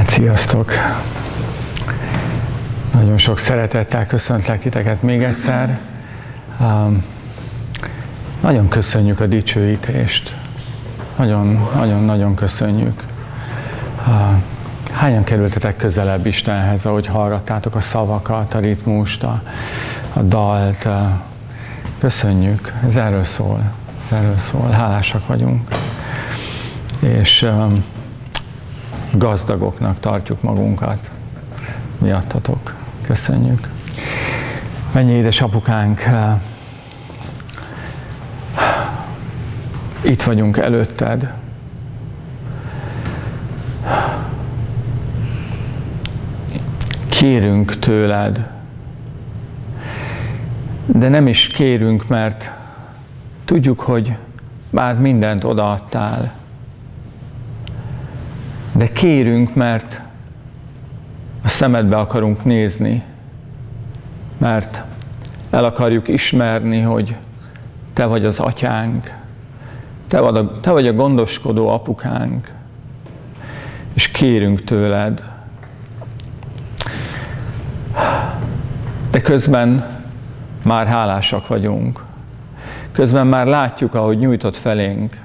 Hát sziasztok! Nagyon sok szeretettel köszöntlek titeket még egyszer. Um, nagyon köszönjük a dicsőítést. Nagyon, nagyon, nagyon köszönjük. Uh, hányan kerültetek közelebb Istenhez, ahogy hallgattátok a szavakat, a ritmust, a, a dalt. Uh, köszönjük. Ez erről szól. Ez erről szól. Hálásak vagyunk. És um, gazdagoknak tartjuk magunkat miattatok. Köszönjük. Mennyi édesapukánk, itt vagyunk előtted. Kérünk tőled, de nem is kérünk, mert tudjuk, hogy már mindent odaadtál de kérünk, mert a szemedbe akarunk nézni, mert el akarjuk ismerni, hogy te vagy az atyánk, te vagy a, te vagy a gondoskodó apukánk, és kérünk tőled. De közben már hálásak vagyunk. Közben már látjuk, ahogy nyújtott felénk,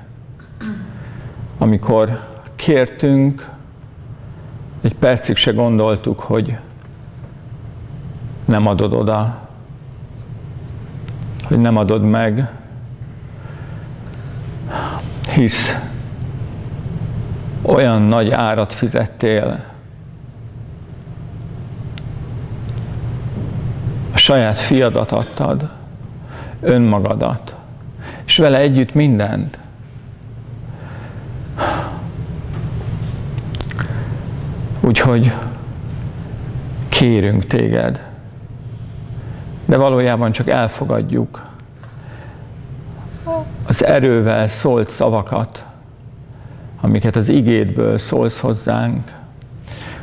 amikor kértünk, egy percig se gondoltuk, hogy nem adod oda, hogy nem adod meg, hisz olyan nagy árat fizettél, a saját fiadat adtad, önmagadat, és vele együtt mindent. Úgyhogy kérünk téged, de valójában csak elfogadjuk az erővel szólt szavakat, amiket az igédből szólsz hozzánk,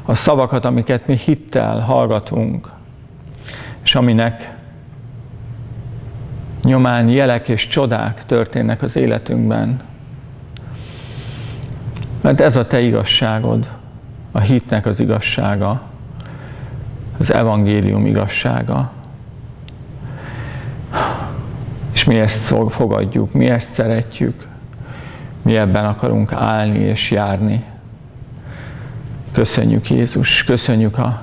a szavakat, amiket mi hittel hallgatunk, és aminek nyomán jelek és csodák történnek az életünkben. Mert ez a te igazságod a hitnek az igazsága, az evangélium igazsága. És mi ezt fogadjuk, mi ezt szeretjük, mi ebben akarunk állni és járni. Köszönjük Jézus, köszönjük a,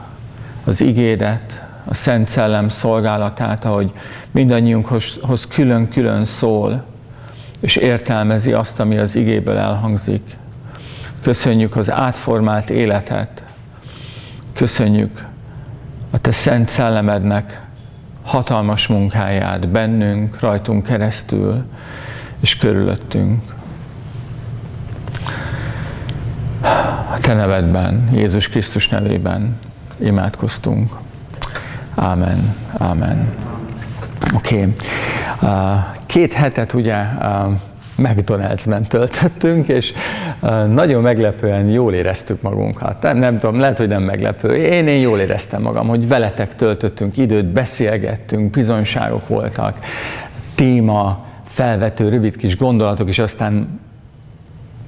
az igédet, a Szent Szellem szolgálatát, ahogy mindannyiunkhoz külön-külön szól, és értelmezi azt, ami az igéből elhangzik. Köszönjük az átformált életet. Köszönjük a Te Szent Szellemednek hatalmas munkáját bennünk, rajtunk keresztül és körülöttünk. A Te nevedben, Jézus Krisztus nevében imádkoztunk. Ámen. Ámen. Oké. Okay. Két hetet ugye McDonald's-ben töltöttünk, és nagyon meglepően jól éreztük magunkat. Nem, nem tudom, lehet, hogy nem meglepő. Én, én jól éreztem magam, hogy veletek töltöttünk időt, beszélgettünk, bizonyságok voltak, téma, felvető, rövid kis gondolatok, és aztán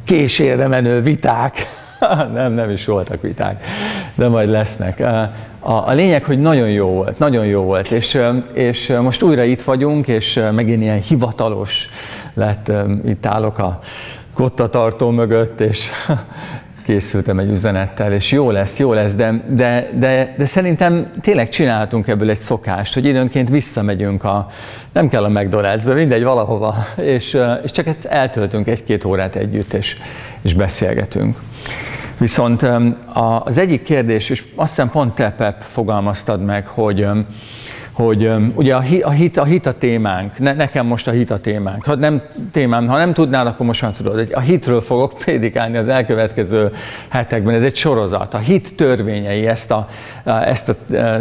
késére menő viták. nem, nem is voltak viták, de majd lesznek. A, lényeg, hogy nagyon jó volt, nagyon jó volt, és, és most újra itt vagyunk, és megint ilyen hivatalos lett, itt állok a kottatartó mögött, és készültem egy üzenettel, és jó lesz, jó lesz, de, de, de, de szerintem tényleg csinálhatunk ebből egy szokást, hogy időnként visszamegyünk a, nem kell a McDonald's, mindegy, valahova, és, és csak eltöltünk egy-két órát együtt, és, és beszélgetünk. Viszont az egyik kérdés, és azt hiszem pont te, Pep, fogalmaztad meg, hogy hogy ugye a, hit, a, hit, a témánk, ne, nekem most a hit a témánk. Ha nem témám, ha nem tudnál, akkor most már tudod. A hitről fogok prédikálni az elkövetkező hetekben. Ez egy sorozat. A hit törvényei, ezt a, ezt a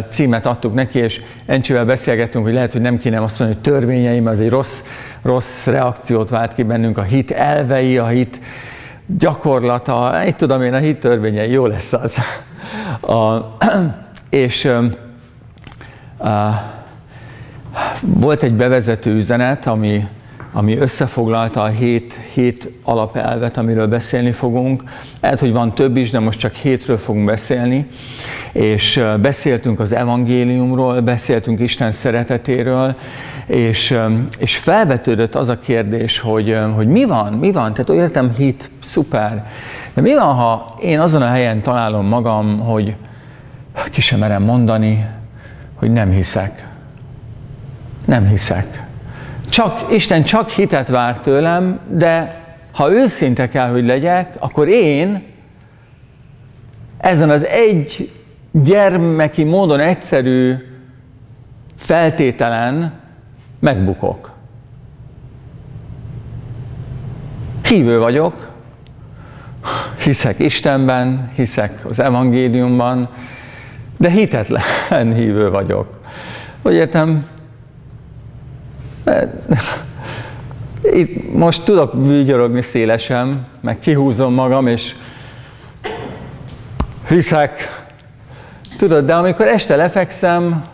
címet adtuk neki, és Encsivel beszélgettünk, hogy lehet, hogy nem kéne azt mondani, hogy törvényei, mert az egy rossz, rossz reakciót vált ki bennünk. A hit elvei, a hit gyakorlata, egy tudom én, a hit törvényei, jó lesz az. A, és volt egy bevezető üzenet, ami ami összefoglalta a hét, hét alapelvet, amiről beszélni fogunk. Lehet, hogy van több is, de most csak hétről fogunk beszélni. És beszéltünk az evangéliumról, beszéltünk Isten szeretetéről, és, és felvetődött az a kérdés, hogy, hogy mi van, mi van, tehát értem hit, szuper, de mi van, ha én azon a helyen találom magam, hogy ki sem merem mondani, hogy nem hiszek. Nem hiszek. Csak, Isten csak hitet vár tőlem, de ha őszinte kell, hogy legyek, akkor én ezen az egy gyermeki módon egyszerű feltételen megbukok. Hívő vagyok, hiszek Istenben, hiszek az evangéliumban, de hitetlen hívő vagyok. Hogy értem, itt most tudok vigyorogni szélesen, meg kihúzom magam, és hiszek. Tudod, de amikor este lefekszem,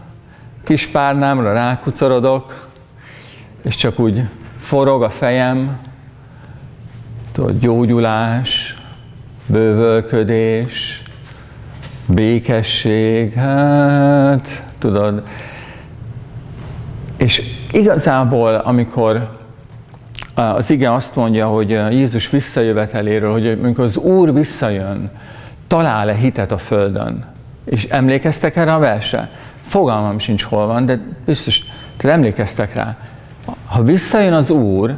kis párnámra rákucorodok, és csak úgy forog a fejem, tudod, gyógyulás, bővölködés, békesség, hát tudod. És igazából, amikor az ige azt mondja, hogy Jézus visszajöveteléről, hogy amikor az Úr visszajön, talál-e hitet a Földön. És emlékeztek erre a verse? Fogalmam sincs hol van, de biztos, hogy emlékeztek rá. Ha visszajön az Úr,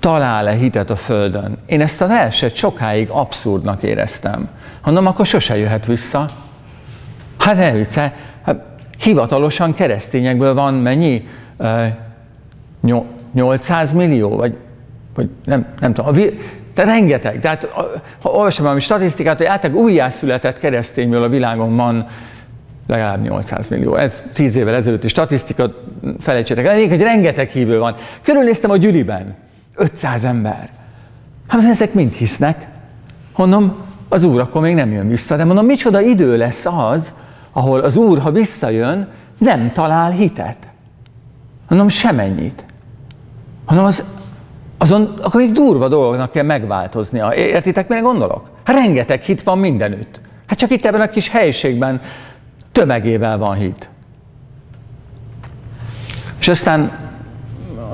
talál-e hitet a Földön? Én ezt a verset sokáig abszurdnak éreztem. Mondom, akkor sose jöhet vissza. Hát ne vicce, hát hivatalosan keresztényekből van mennyi? 800 millió, vagy, vagy nem, nem tudom. De rengeteg. Tehát ha olvasom valami statisztikát, hogy általában újjászületett keresztényből a világon van legalább 800 millió. Ez 10 évvel ezelőtti statisztika, felejtsétek el, hogy rengeteg hívő van. Körülnéztem a gyűliben, 500 ember. Hát ezek mind hisznek. Mondom, az Úr akkor még nem jön vissza, de mondom, micsoda idő lesz az, ahol az Úr, ha visszajön, nem talál hitet. Mondom, semennyit. Hanem az, azon akkor még durva dolgoknak kell megváltoznia. Értitek, mire gondolok? Hát rengeteg hit van mindenütt. Hát csak itt ebben a kis helyiségben tömegével van hit. És aztán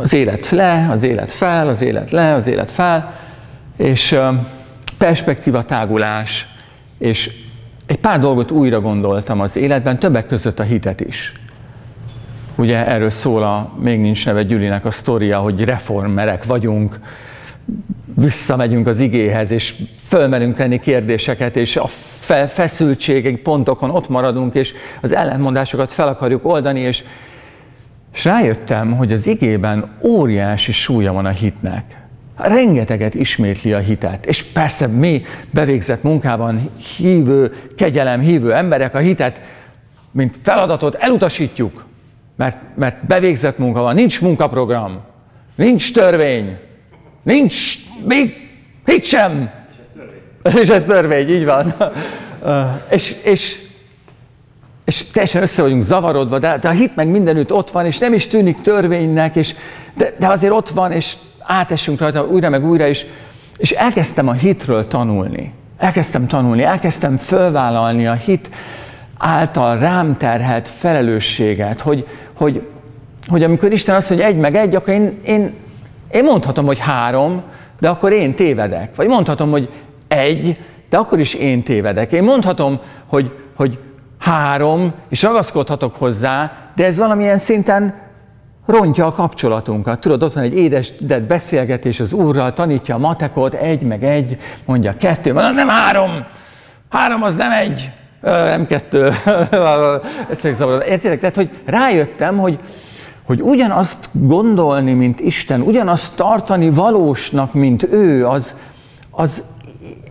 az élet le, az élet fel, az élet le, az élet fel, és perspektíva tágulás, és egy pár dolgot újra gondoltam az életben, többek között a hitet is. Ugye erről szól a Még nincs neve Gyülinek a sztoria, hogy reformerek vagyunk, visszamegyünk az igéhez, és fölmerünk tenni kérdéseket, és a feszültségek pontokon ott maradunk, és az ellentmondásokat fel akarjuk oldani, és, és rájöttem, hogy az igében óriási súlya van a hitnek. Rengeteget ismétli a hitet. És persze mi bevégzett munkában hívő, kegyelem hívő emberek a hitet, mint feladatot elutasítjuk mert, mert bevégzett munka van, nincs munkaprogram, nincs törvény, nincs még hit sem. És ez törvény. És ez törvény, így van. és, és, és teljesen össze vagyunk zavarodva, de, de a hit meg mindenütt ott van, és nem is tűnik törvénynek, és, de, de azért ott van, és átesünk rajta újra meg újra, és, és elkezdtem a hitről tanulni. Elkezdtem tanulni, elkezdtem fölvállalni a hit által rám terhelt felelősséget, hogy, hogy, hogy amikor Isten azt mondja egy meg egy, akkor én, én, én mondhatom, hogy három, de akkor én tévedek. Vagy mondhatom, hogy egy, de akkor is én tévedek. Én mondhatom, hogy, hogy három, és ragaszkodhatok hozzá, de ez valamilyen szinten rontja a kapcsolatunkat. Tudod, ott van egy édes beszélgetés az úrral, tanítja a matekot, egy meg egy, mondja kettő, mondja, nem három, három az nem egy, nem kettő, Értitek? Tehát, hogy rájöttem, hogy, hogy ugyanazt gondolni, mint Isten, ugyanazt tartani valósnak, mint ő, az, az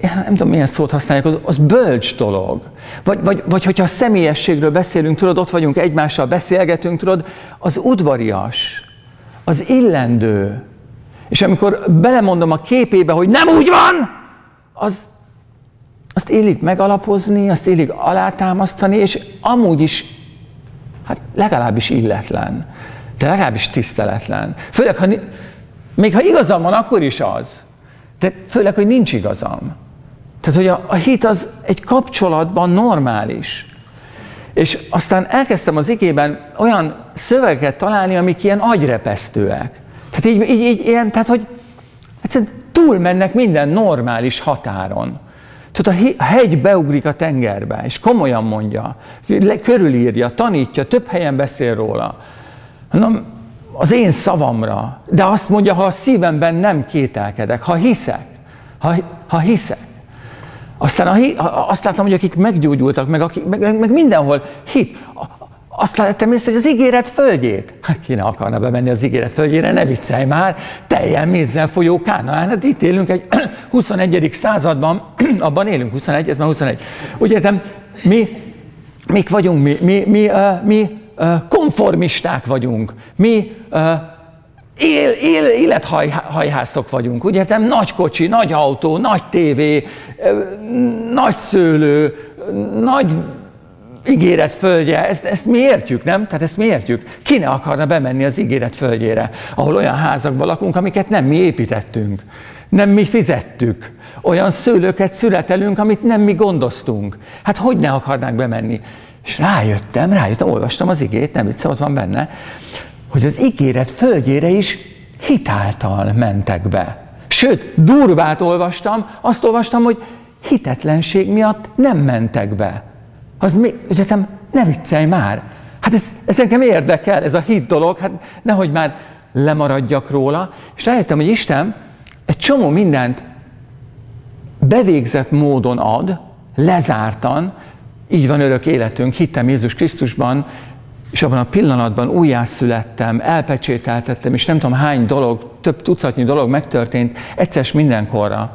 nem tudom, milyen szót használják, az, az bölcs dolog. Vagy, vagy, vagy hogyha a személyességről beszélünk, tudod, ott vagyunk egymással, beszélgetünk, tudod, az udvarias, az illendő. És amikor belemondom a képébe, hogy nem úgy van, az, azt élik megalapozni, azt élik alátámasztani, és amúgy is, hát legalábbis illetlen, de legalábbis tiszteletlen. Főleg, ha Még ha igazam van, akkor is az. De főleg, hogy nincs igazam. Tehát, hogy a, a hit az egy kapcsolatban normális. És aztán elkezdtem az igében olyan szövegeket találni, amik ilyen agyrepesztőek. Tehát így, így, így ilyen, tehát hogy egyszerűen túlmennek minden normális határon. Tudod, a hegy beugrik a tengerbe, és komolyan mondja, körülírja, tanítja, több helyen beszél róla. Mondom, az én szavamra, de azt mondja, ha a szívemben nem kételkedek, ha hiszek, ha, ha hiszek. Aztán a, azt láttam, hogy akik meggyógyultak, meg, akik, meg, meg mindenhol hit, azt láttam észre, hogy az ígéret földjét, hát ki ne akarna bemenni az ígéret földjére, ne viccelj már, teljen mézzel folyó Kánaán, hát itt élünk egy 21. században, abban élünk, 21, ez már 21. Úgy értem, mi, mik vagyunk, mi, mi, mi, uh, mi uh, konformisták vagyunk, mi uh, él, él, élethajhászok vagyunk, úgy értem, nagy kocsi, nagy autó, nagy tévé, nagy szőlő, nagy ígéret földje, ezt, ezt mi értjük, nem? Tehát ezt mi értjük. Ki ne akarna bemenni az ígéret földjére, ahol olyan házakban lakunk, amiket nem mi építettünk, nem mi fizettük. Olyan szőlőket születelünk, amit nem mi gondoztunk. Hát hogy ne akarnánk bemenni? És rájöttem, rájöttem, olvastam az igét, nem itt ott van benne, hogy az ígéret földjére is hitáltal mentek be. Sőt, durvát olvastam, azt olvastam, hogy hitetlenség miatt nem mentek be. Az mi, egyetem, ne viccelj már. Hát ez, ez engem érdekel, ez a hit dolog, hát nehogy már lemaradjak róla. És rájöttem, hogy Isten egy csomó mindent bevégzett módon ad, lezártan, így van örök életünk, hittem Jézus Krisztusban, és abban a pillanatban újjászülettem, elpecsételtettem, és nem tudom hány dolog, több tucatnyi dolog megtörtént egyszer mindenkorra.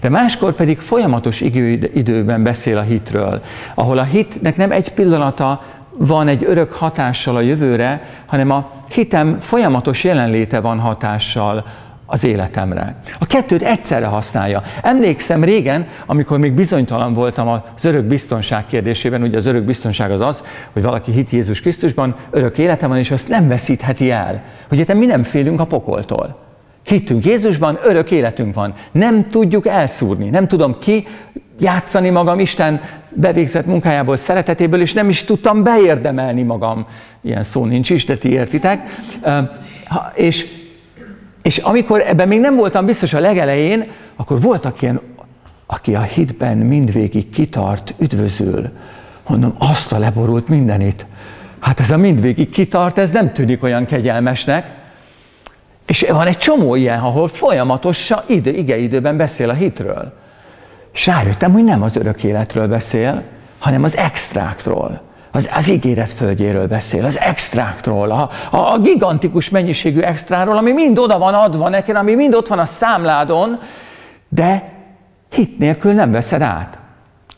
De máskor pedig folyamatos időben beszél a hitről, ahol a hitnek nem egy pillanata van egy örök hatással a jövőre, hanem a hitem folyamatos jelenléte van hatással az életemre. A kettőt egyszerre használja. Emlékszem régen, amikor még bizonytalan voltam az örök biztonság kérdésében, ugye az örök biztonság az az, hogy valaki hit Jézus Krisztusban, örök élete van, és azt nem veszítheti el. Hogy mi nem félünk a pokoltól. Hittünk Jézusban, örök életünk van. Nem tudjuk elszúrni, nem tudom ki játszani magam Isten bevégzett munkájából, szeretetéből, és nem is tudtam beérdemelni magam. Ilyen szó nincs is, de ti értitek. És és amikor ebben még nem voltam biztos a legelején, akkor voltak ilyen, aki a hitben mindvégig kitart, üdvözül. Mondom, azt a leborult mindenit. Hát ez a mindvégig kitart, ez nem tűnik olyan kegyelmesnek. És van egy csomó ilyen, ahol folyamatosan idő, időben beszél a hitről. És rájöttem, hogy nem az örök életről beszél, hanem az extráktról az, az ígéret földjéről beszél, az extráktról, a, a, a gigantikus mennyiségű extráról, ami mind oda van adva neked, ami mind ott van a számládon, de hit nélkül nem veszed át.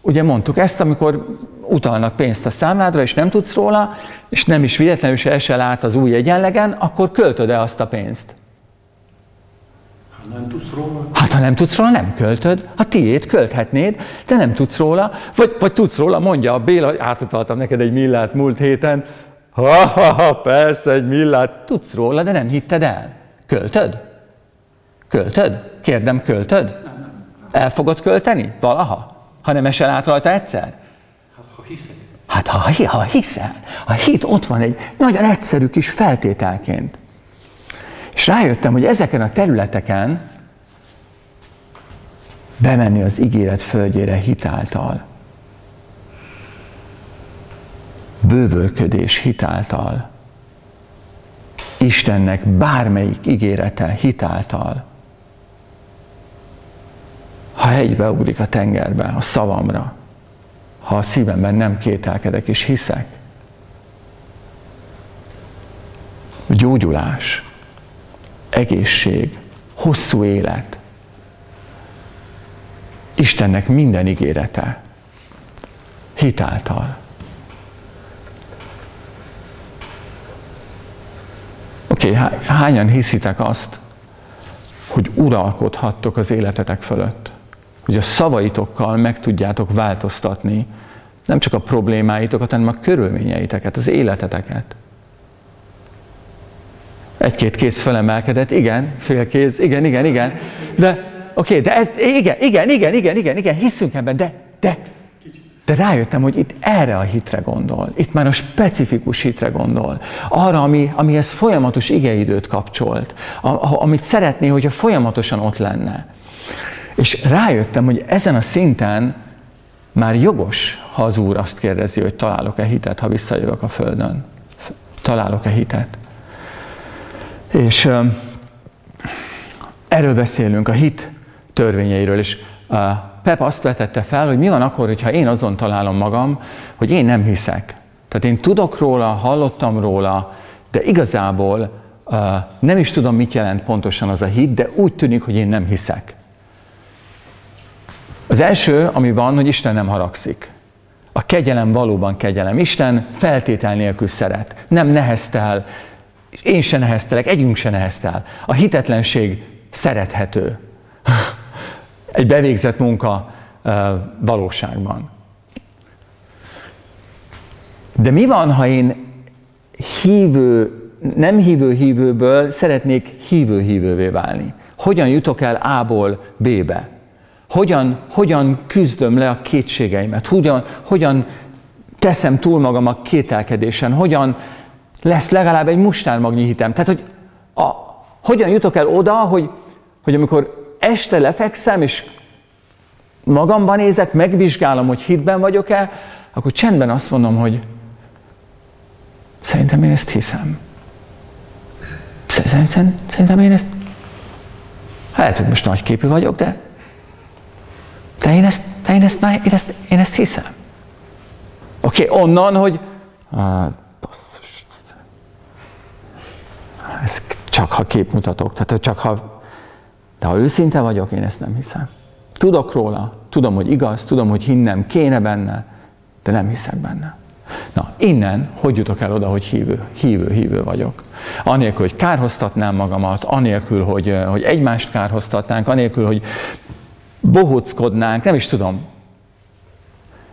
Ugye mondtuk ezt, amikor utalnak pénzt a számládra, és nem tudsz róla, és nem is véletlenül se esel át az új egyenlegen, akkor költöd-e azt a pénzt? Ha nem tudsz róla? Hát ha nem tudsz róla, nem költöd. A tiét költhetnéd, de nem tudsz róla. Vagy, vagy tudsz róla, mondja a Béla, átutaltam neked egy millát múlt héten. Ha, ha, ha, persze, egy millát. Tudsz róla, de nem hitted el. Költöd? Költöd? Kérdem, költöd? El fogod költeni? Valaha? Ha nem esel át rajta egyszer? Hát, ha hiszek. Hát ha, ha hiszel, a hit ott van egy nagyon egyszerű kis feltételként. És rájöttem, hogy ezeken a területeken bemenni az ígéret földjére hitáltal. Bővölködés hitáltal. Istennek bármelyik ígérete hitáltal. Ha egybe ugrik a tengerbe, a szavamra, ha a szívemben nem kételkedek és hiszek, gyógyulás, egészség, hosszú élet. Istennek minden ígérete hitáltal. Oké, okay, hányan hiszitek azt, hogy uralkodhattok az életetek fölött? Hogy a szavaitokkal meg tudjátok változtatni nem csak a problémáitokat, hanem a körülményeiteket, az életeteket. Egy-két kéz felemelkedett, igen, fél kéz, igen, igen, igen. De, oké, okay, de ez, igen, igen, igen, igen, igen, igen, hiszünk ebben, de, de, de rájöttem, hogy itt erre a hitre gondol. Itt már a specifikus hitre gondol. Arra, ami, amihez folyamatos igeidőt kapcsolt. A, amit szeretné, hogyha folyamatosan ott lenne. És rájöttem, hogy ezen a szinten már jogos, ha az Úr azt kérdezi, hogy találok-e hitet, ha visszajövök a Földön. Találok-e hitet? És uh, erről beszélünk, a hit törvényeiről, és uh, Pep azt vetette fel, hogy mi van akkor, hogyha én azon találom magam, hogy én nem hiszek. Tehát én tudok róla, hallottam róla, de igazából nem is tudom, mit jelent pontosan az a hit, de úgy tűnik, hogy én nem hiszek. Az első, ami van, hogy Isten nem haragszik. A kegyelem valóban kegyelem. Isten feltétel nélkül szeret. Nem neheztel, én se neheztelek, együnk se neheztel. A hitetlenség szerethető. Egy bevégzett munka valóságban. De mi van, ha én hívő, nem hívő hívőből szeretnék hívő hívővé válni? Hogyan jutok el A-ból B-be? Hogyan, hogyan küzdöm le a kétségeimet? Hogyan, hogyan teszem túl magam a kételkedésen? Hogyan lesz legalább egy mustármagnyi hitem? Tehát, hogy a, hogyan jutok el oda, hogy, hogy amikor este lefekszem, és magamban nézek, megvizsgálom, hogy hitben vagyok-e, akkor csendben azt mondom, hogy szerintem én ezt hiszem. Szerintem, én ezt, lehet, hogy most nagyképű vagyok, de de én ezt, de én ezt, én ezt, én ezt hiszem. Oké, okay, onnan, hogy csak ha képmutatok, tehát csak ha, de ha őszinte vagyok, én ezt nem hiszem. Tudok róla, tudom, hogy igaz, tudom, hogy hinnem kéne benne, de nem hiszek benne. Na, innen hogy jutok el oda, hogy hívő, hívő, hívő vagyok? Anélkül, hogy kárhoztatnám magamat, anélkül, hogy, hogy egymást kárhoztatnánk, anélkül, hogy bohóckodnánk, nem is tudom.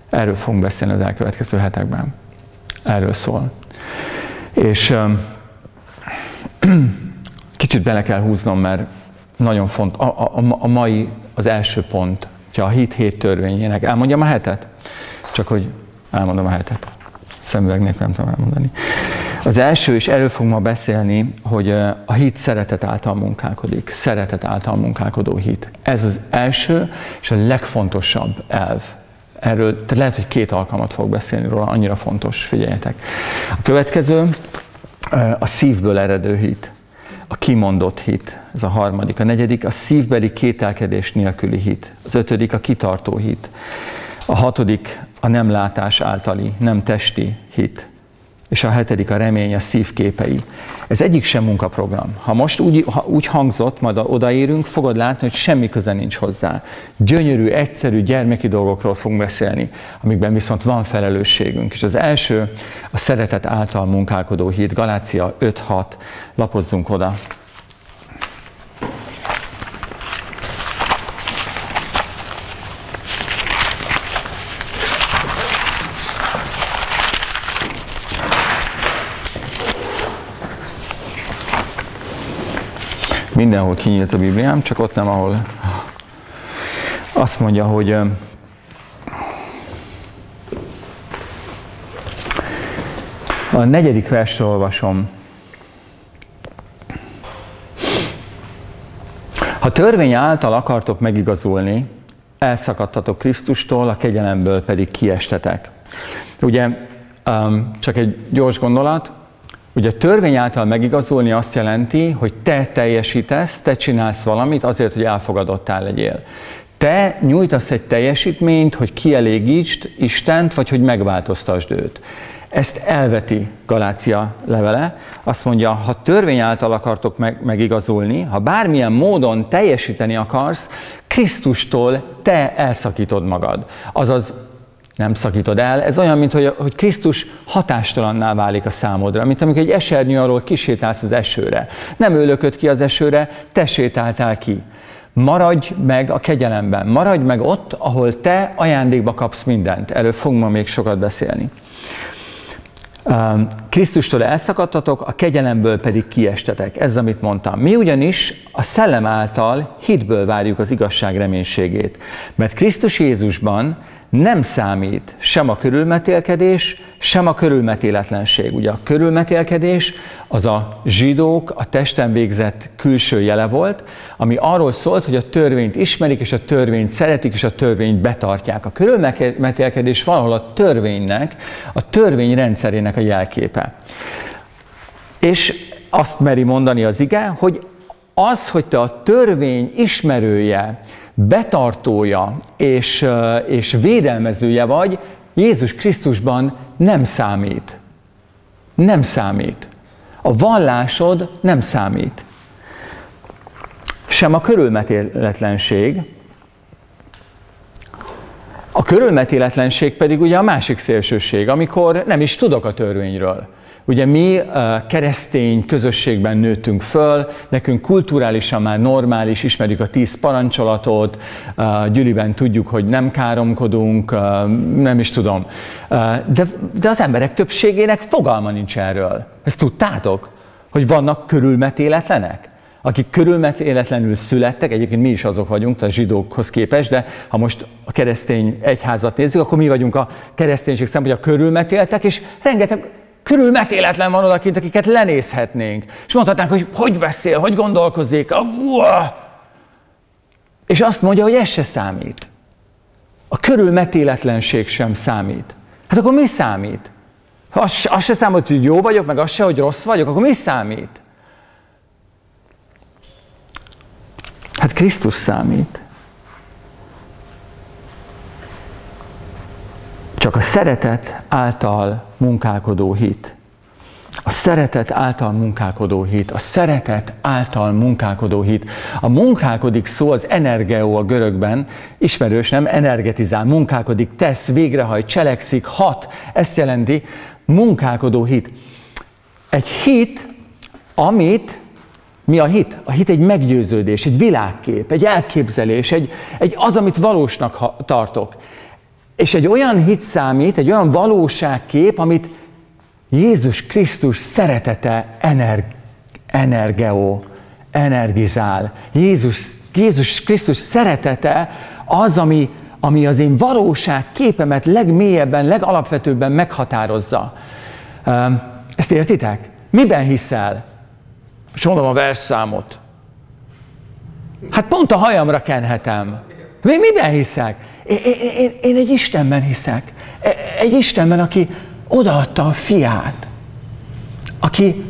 Erről fogunk beszélni az elkövetkező hetekben. Erről szól. És um, kicsit bele kell húznom, mert nagyon fontos. A, a, a mai az első pont, hogyha a hit hét törvényének. Elmondjam a hetet? Csak hogy elmondom a hetet. Szemüveg nélkül nem tudom elmondani. Az első, és erről fogunk ma beszélni, hogy a hit szeretet által munkálkodik. Szeretet által munkálkodó hit. Ez az első és a legfontosabb elv. Erről, tehát lehet, hogy két alkalmat fog beszélni róla, annyira fontos, figyeljetek. A következő, a szívből eredő hit. A kimondott hit, ez a harmadik. A negyedik, a szívbeli kételkedés nélküli hit. Az ötödik, a kitartó hit. A hatodik, a nem látás általi, nem testi hit és a hetedik a remény, a szívképei. Ez egyik sem munkaprogram. Ha most úgy, ha úgy hangzott, majd odaérünk, fogod látni, hogy semmi köze nincs hozzá. Gyönyörű, egyszerű gyermeki dolgokról fogunk beszélni, amikben viszont van felelősségünk. És az első a szeretet által munkálkodó híd, Galácia 5-6, lapozzunk oda. Mindenhol kinyílt a Bibliám, csak ott nem, ahol azt mondja, hogy a negyedik versről olvasom. Ha törvény által akartok megigazulni, elszakadtatok Krisztustól, a kegyelemből pedig kiestetek. Ugye, csak egy gyors gondolat, Ugye a törvény által megigazolni azt jelenti, hogy te teljesítesz, te csinálsz valamit azért, hogy elfogadottál legyél. Te nyújtasz egy teljesítményt, hogy kielégítsd Istent, vagy hogy megváltoztasd őt. Ezt elveti Galácia levele. Azt mondja, ha törvény által akartok meg, megigazolni, ha bármilyen módon teljesíteni akarsz, Krisztustól te elszakítod magad. Azaz nem szakítod el. Ez olyan, mint hogy, hogy Krisztus hatástalanná válik a számodra, mint amikor egy esernyő alól kisétálsz az esőre. Nem ő lökött ki az esőre, te sétáltál ki. Maradj meg a kegyelemben, maradj meg ott, ahol te ajándékba kapsz mindent. Erről fogunk ma még sokat beszélni. Krisztustól elszakadtatok, a kegyelemből pedig kiestetek. Ez, amit mondtam. Mi ugyanis a szellem által hitből várjuk az igazság reménységét. Mert Krisztus Jézusban nem számít sem a körülmetélkedés, sem a körülmetéletlenség. Ugye a körülmetélkedés az a zsidók a testen végzett külső jele volt, ami arról szólt, hogy a törvényt ismerik, és a törvényt szeretik, és a törvényt betartják. A körülmetélkedés valahol a törvénynek, a törvény rendszerének a jelképe. És azt meri mondani az ige, hogy az, hogy te a törvény ismerője, betartója és, és védelmezője vagy, Jézus Krisztusban nem számít. Nem számít. A vallásod nem számít. Sem a körülmetéletlenség. A körülmetéletlenség pedig ugye a másik szélsőség, amikor nem is tudok a törvényről. Ugye mi keresztény közösségben nőttünk föl, nekünk kulturálisan már normális, ismerjük a tíz parancsolatot, gyűliben tudjuk, hogy nem káromkodunk, nem is tudom. De, de az emberek többségének fogalma nincs erről. Ezt tudtátok? Hogy vannak körülmetéletlenek? akik körülmetéletlenül születtek, egyébként mi is azok vagyunk, a zsidókhoz képest, de ha most a keresztény egyházat nézzük, akkor mi vagyunk a kereszténység szempontjából körülmetéltek, és rengeteg körülmetéletlen van odakint, akiket lenézhetnénk. És mondhatnánk, hogy hogy beszél, hogy gondolkozik. És azt mondja, hogy ez se számít. A körülmetéletlenség sem számít. Hát akkor mi számít? Ha az, az se számít, hogy jó vagyok, meg az se, hogy rossz vagyok, akkor mi számít? Hát Krisztus számít. Csak a szeretet által munkálkodó hit. A szeretet által munkálkodó hit, a szeretet által munkálkodó hit. A munkálkodik szó az energeo a görögben, ismerős, nem? Energetizál, munkálkodik, tesz, végrehajt, cselekszik, hat. Ezt jelenti munkálkodó hit. Egy hit, amit mi a hit? A hit egy meggyőződés, egy világkép, egy elképzelés, egy, egy az, amit valósnak tartok. És egy olyan hit számít, egy olyan valóságkép, amit Jézus Krisztus szeretete ener, energeó, energizál. Jézus, Jézus Krisztus szeretete az, ami, ami az én valóság képemet legmélyebben, legalapvetőbben meghatározza. Ezt értitek? Miben hiszel? És mondom a versszámot. Hát pont a hajamra kenhetem. Mi, miben hiszek? Én, én, én egy Istenben hiszek. E, egy Istenben, aki odaadta a fiát. Aki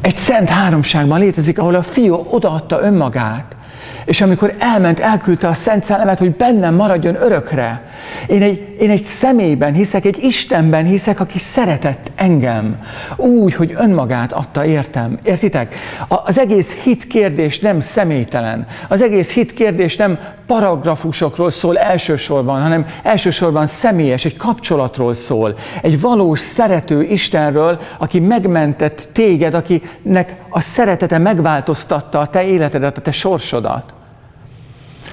egy szent háromságban létezik, ahol a fiú odaadta önmagát. És amikor elment, elküldte a Szent Szellemet, hogy bennem maradjon örökre. Én egy, én egy személyben hiszek, egy Istenben hiszek, aki szeretett engem. Úgy, hogy önmagát adta értem. Értitek? Az egész hit kérdés nem személytelen. Az egész hit kérdés nem paragrafusokról szól elsősorban, hanem elsősorban személyes, egy kapcsolatról szól. Egy valós, szerető Istenről, aki megmentett téged, akinek a szeretete megváltoztatta a te életedet, a te sorsodat.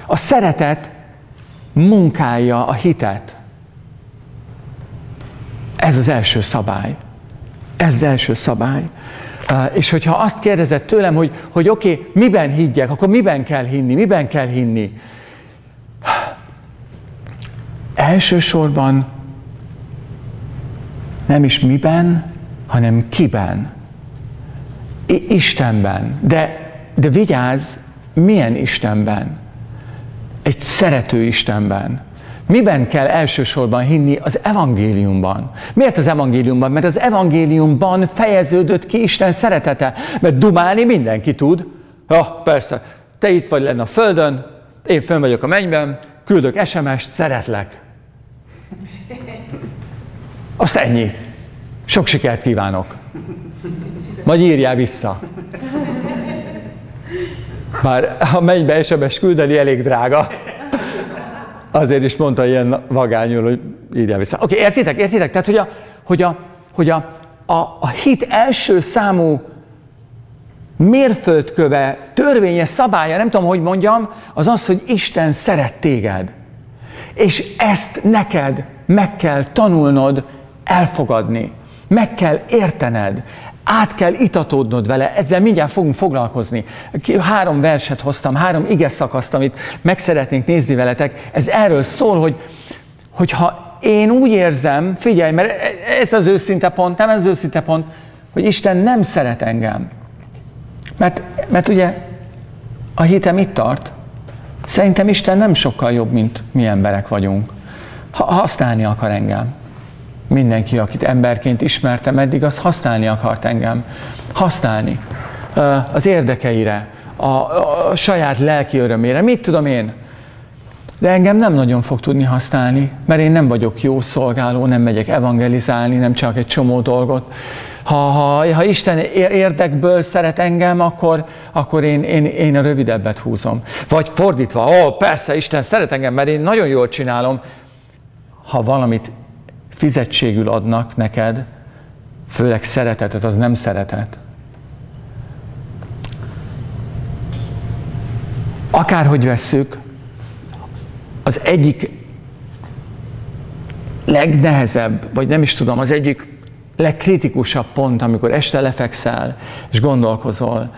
A szeretet munkálja a hitet. Ez az első szabály. Ez az első szabály. És hogyha azt kérdezed tőlem, hogy, hogy oké, okay, miben higgyek, akkor miben kell hinni, miben kell hinni? Elsősorban nem is miben, hanem kiben. I- Istenben. De, de vigyázz, milyen Istenben? egy szerető Istenben. Miben kell elsősorban hinni? Az evangéliumban. Miért az evangéliumban? Mert az evangéliumban fejeződött ki Isten szeretete. Mert dumálni mindenki tud. Ja, persze, te itt vagy lenne a földön, én fönn vagyok a mennyben, küldök SMS-t, szeretlek. Azt ennyi. Sok sikert kívánok. Majd írjál vissza. Bár a mennybe SMS küldeni elég drága. Azért is mondta ilyen vagányul, hogy írja vissza. Oké, okay, értitek? Értitek? Tehát, hogy a, hogy a, hogy a, a, a hit első számú mérföldköve, törvényes szabálya, nem tudom, hogy mondjam, az az, hogy Isten szeret téged. És ezt neked meg kell tanulnod elfogadni. meg kell értened, át kell itatódnod vele, ezzel mindjárt fogunk foglalkozni. Három verset hoztam, három ige szakaszt, amit meg szeretnénk nézni veletek. Ez erről szól, hogy, hogy ha én úgy érzem, figyelj, mert ez az őszinte pont, nem ez az őszinte pont, hogy Isten nem szeret engem. Mert, mert ugye a hitem itt tart. Szerintem Isten nem sokkal jobb, mint mi emberek vagyunk. Ha használni akar engem. Mindenki, akit emberként ismertem eddig, az használni akart engem. Használni. Az érdekeire, a, a saját lelki örömére. Mit tudom én? De engem nem nagyon fog tudni használni, mert én nem vagyok jó szolgáló, nem megyek evangelizálni, nem csak egy csomó dolgot. Ha, ha, ha Isten érdekből szeret engem, akkor, akkor én, én, én a rövidebbet húzom. Vagy fordítva, ó, persze, Isten szeret engem, mert én nagyon jól csinálom. Ha valamit fizetségül adnak neked, főleg szeretetet, az nem szeretet. Akárhogy vesszük, az egyik legnehezebb, vagy nem is tudom, az egyik legkritikusabb pont, amikor este lefekszel, és gondolkozol,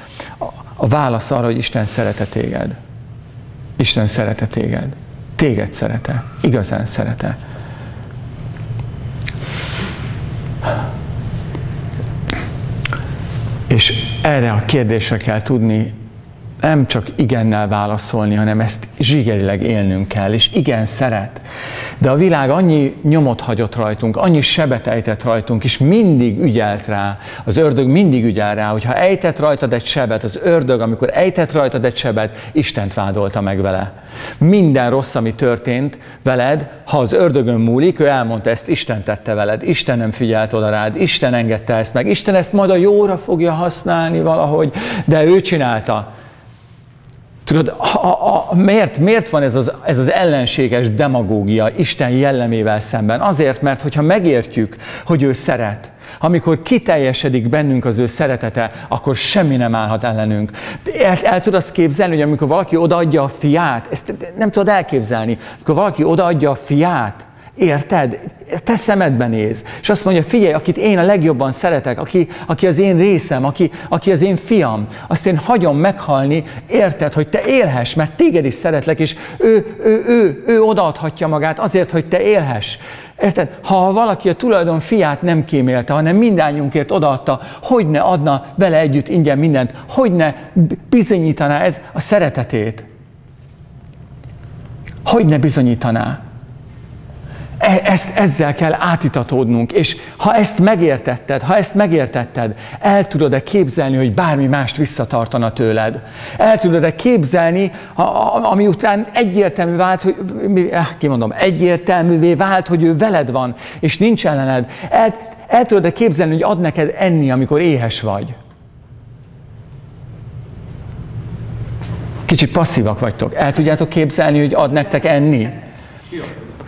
a válasz arra, hogy Isten szerete téged. Isten szerete téged. Téged szerete. Igazán szerete. És erre a kérdésre kell tudni nem csak igennel válaszolni, hanem ezt zsigerileg élnünk kell, és igen, szeret. De a világ annyi nyomot hagyott rajtunk, annyi sebet ejtett rajtunk, és mindig ügyelt rá, az ördög mindig ügyel rá, hogy ha ejtett rajtad egy sebet, az ördög, amikor ejtett rajtad egy sebet, Istent vádolta meg vele. Minden rossz, ami történt veled, ha az ördögön múlik, ő elmondta, ezt Isten tette veled, Isten nem figyelt oda rád, Isten engedte ezt meg, Isten ezt majd a jóra fogja használni valahogy, de ő csinálta. Tudod, a, a, miért, miért van ez az, ez az ellenséges demagógia Isten jellemével szemben? Azért, mert hogyha megértjük, hogy ő szeret, amikor kiteljesedik bennünk az ő szeretete, akkor semmi nem állhat ellenünk. El, el tudod azt képzelni, hogy amikor valaki odaadja a fiát, ezt nem tudod elképzelni, amikor valaki odaadja a fiát, Érted? Te szemedben néz. És azt mondja, figyelj, akit én a legjobban szeretek, aki, aki az én részem, aki, aki az én fiam, azt én hagyom meghalni, érted, hogy te élhess, mert téged is szeretlek, és ő, ő, ő, ő odaadhatja magát azért, hogy te élhess. Érted? Ha valaki a tulajdon fiát nem kémélte, hanem mindányunkért odaadta, hogy ne adna vele együtt ingyen mindent, hogy ne bizonyítaná ez a szeretetét. Hogy ne bizonyítaná? E, ezt, ezzel kell átitatódnunk, és ha ezt megértetted, ha ezt megértetted, el tudod-e képzelni, hogy bármi mást visszatartana tőled? El tudod-e képzelni, ami után egyértelmű vált, hogy, eh, kimondom, egyértelművé vált, hogy ő veled van, és nincs ellened. El, el tudod-e képzelni, hogy ad neked enni, amikor éhes vagy? Kicsit passzívak vagytok. El tudjátok képzelni, hogy ad nektek enni?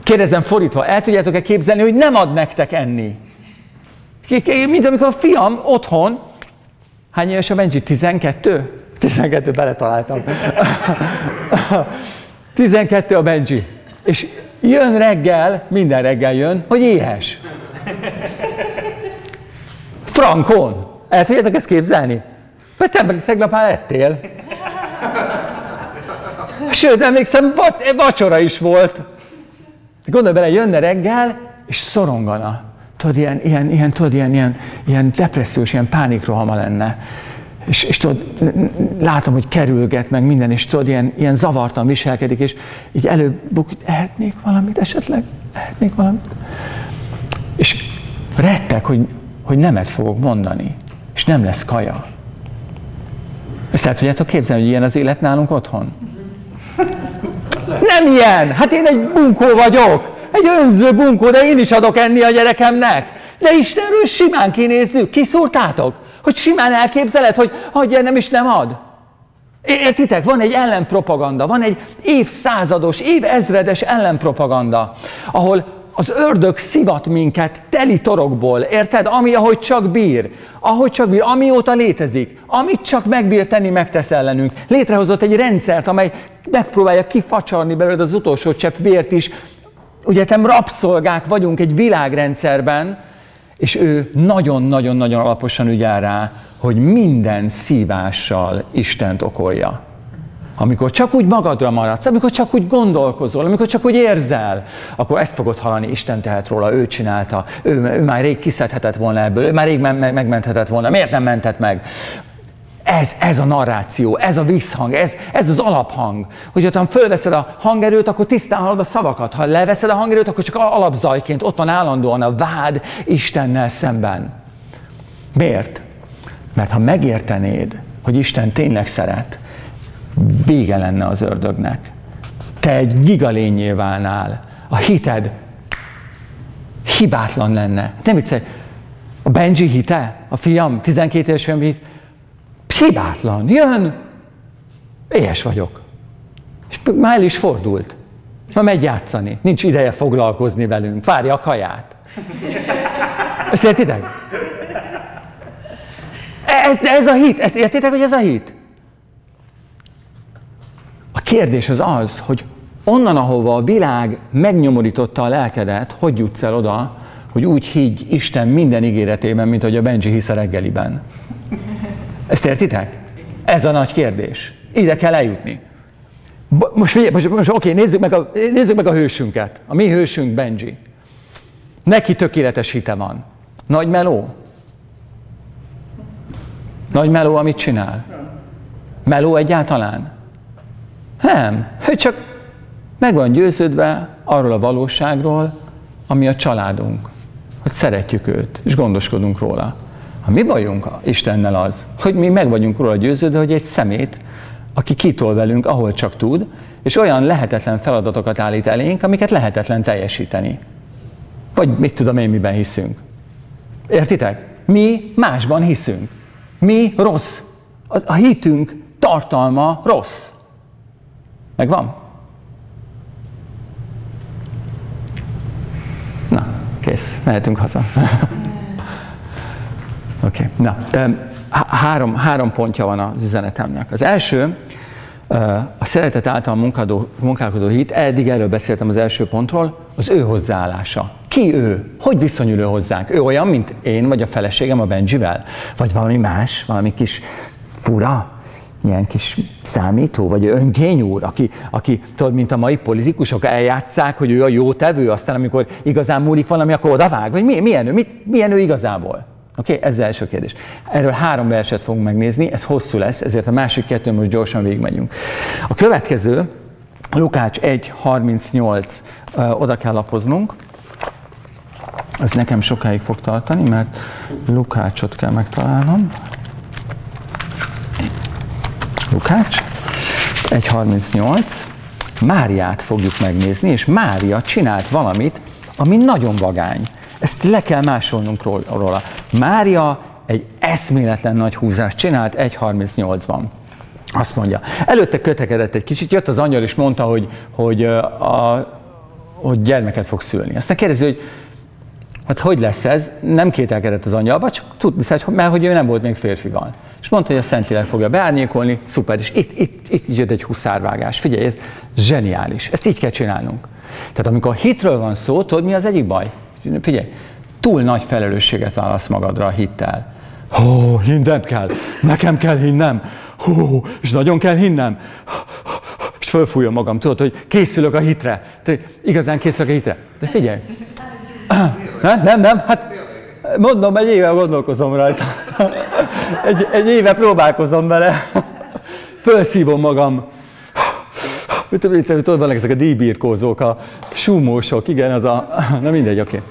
Kérdezem fordítva, el tudjátok-e képzelni, hogy nem ad nektek enni? Mint amikor a fiam otthon, hány éves a Benji? 12? 12, beletaláltam. 12 a Benji. És jön reggel, minden reggel jön, hogy éhes. Frankon. El tudjátok ezt képzelni? Mert te meg tegnap már ettél. Sőt, emlékszem, vacsora is volt. Gondolj bele, jönne reggel, és szorongana. Tudod, ilyen, ilyen, ilyen, tudod, ilyen, ilyen, ilyen depressziós, ilyen pánikrohama lenne. És, és tudod, látom, hogy kerülget meg minden, és tudod, ilyen, ilyen zavartan viselkedik, és így előbb ehetnék valamit esetleg? Ehetnék valamit? És rettek, hogy, hogy nemet fogok mondani, és nem lesz kaja. Ezt el tudjátok képzelni, hogy ilyen az élet nálunk otthon? Nem ilyen! Hát én egy bunkó vagyok! Egy önző bunkó, de én is adok enni a gyerekemnek. De Istenről simán kinézzük. Kiszúrtátok? Hogy simán elképzeled, hogy hagyja, nem is nem ad? Értitek? Van egy ellenpropaganda, van egy évszázados, évezredes ellenpropaganda, ahol az ördög szivat minket teli torokból, érted? Ami ahogy csak bír, ahogy csak bír, amióta létezik, amit csak megbír tenni, megtesz ellenünk. Létrehozott egy rendszert, amely megpróbálja kifacsarni belőled az utolsó csepp vért is. Ugye, nem rabszolgák vagyunk egy világrendszerben, És ő nagyon-nagyon-nagyon alaposan ügyel rá, hogy minden szívással Istent okolja. Amikor csak úgy magadra maradsz, amikor csak úgy gondolkozol, amikor csak úgy érzel, akkor ezt fogod hallani, Isten tehet róla, ő csinálta, ő, ő már rég kiszedhetett volna ebből, ő már rég me- megmenthetett volna, miért nem mentett meg? Ez, ez a narráció, ez a visszhang, ez, ez az alaphang. Hogy ha fölveszed a hangerőt, akkor tisztán hallod a szavakat. Ha leveszed a hangerőt, akkor csak alapzajként ott van állandóan a vád Istennel szemben. Miért? Mert ha megértenéd, hogy Isten tényleg szeret, vége lenne az ördögnek. Te egy gigalényé válnál. A hited hibátlan lenne. Nem viccelj. A Benji hite, a fiam, 12 éves fiam, hibátlan. Jön, éhes vagyok. És már el is fordult. Ma megy játszani. Nincs ideje foglalkozni velünk. Várja a kaját. Ezt értitek? Ez, ez a hit. Ezt értitek, hogy ez a hit? A kérdés az az, hogy onnan, ahova a világ megnyomorította a lelkedet, hogy jutsz el oda, hogy úgy higgy Isten minden ígéretében, mint hogy a Benji hisz a reggeliben. Ezt értitek? Ez a nagy kérdés. Ide kell eljutni. Most figyelj, most, most oké, nézzük meg, a, nézzük meg a hősünket. A mi hősünk Benji. Neki tökéletes hite van. Nagy meló? Nagy meló, amit csinál? Meló egyáltalán? Nem. Ő csak meg van győződve arról a valóságról, ami a családunk. Hogy szeretjük őt, és gondoskodunk róla. A mi bajunk Istennel az, hogy mi meg vagyunk róla győződve, hogy egy szemét, aki kitol velünk, ahol csak tud, és olyan lehetetlen feladatokat állít elénk, amiket lehetetlen teljesíteni. Vagy mit tudom én, miben hiszünk. Értitek? Mi másban hiszünk. Mi rossz. A, hitünk tartalma rossz. Megvan? Na, kész, mehetünk haza. Oké, okay. na, három, három pontja van az üzenetemnek. Az első, a szeretet által munkálkodó, munkálkodó hit, eddig erről beszéltem az első pontról, az ő hozzáállása. Ki ő? Hogy viszonyul ő hozzánk? Ő olyan, mint én, vagy a feleségem a Benjivel? Vagy valami más, valami kis fura, ilyen kis számító, vagy önkény úr, aki, aki tudod, mint a mai politikusok eljátszák, hogy ő a jó tevő, aztán amikor igazán múlik valami, akkor odavág, vagy milyen ő, mit, milyen ő igazából? Oké, okay? ez az első kérdés. Erről három verset fogunk megnézni, ez hosszú lesz, ezért a másik kettő most gyorsan végigmegyünk. A következő, Lukács 1.38, oda kell lapoznunk. Ez nekem sokáig fog tartani, mert Lukácsot kell megtalálnom. Lukács 1.38. Máriát fogjuk megnézni, és Mária csinált valamit, ami nagyon vagány. Ezt le kell másolnunk róla. Mária egy eszméletlen nagy húzást csinált 1.38-ban. Azt mondja. Előtte kötekedett egy kicsit, jött az angyal és mondta, hogy, hogy, a, hogy gyermeket fog szülni. Aztán kérdezi, hogy hát hogy lesz ez? Nem kételkedett az angyalba, csak tudni mert hogy ő nem volt még férfival. És mondta, hogy a Szentlélek fogja beárnyékolni, szuper, és itt, itt, itt jött egy huszárvágás. Figyelj, ez zseniális, ezt így kell csinálnunk. Tehát amikor hitről van szó, tudod mi az egyik baj? Figyelj, túl nagy felelősséget válasz magadra a hittel. Ó, hinnem kell, nekem kell hinnem, Ó, és nagyon kell hinnem. És fölfújom magam, tudod, hogy készülök a hitre. Te igazán készülök a hitre. De figyelj. Nem, nem, nem, hát mondom, egy éve gondolkozom rajta. Egy, egy éve próbálkozom vele. Fölszívom magam. Tudod, vannak ezek a díjbírkózók, a súmósok, igen, az a... Na mindegy, oké.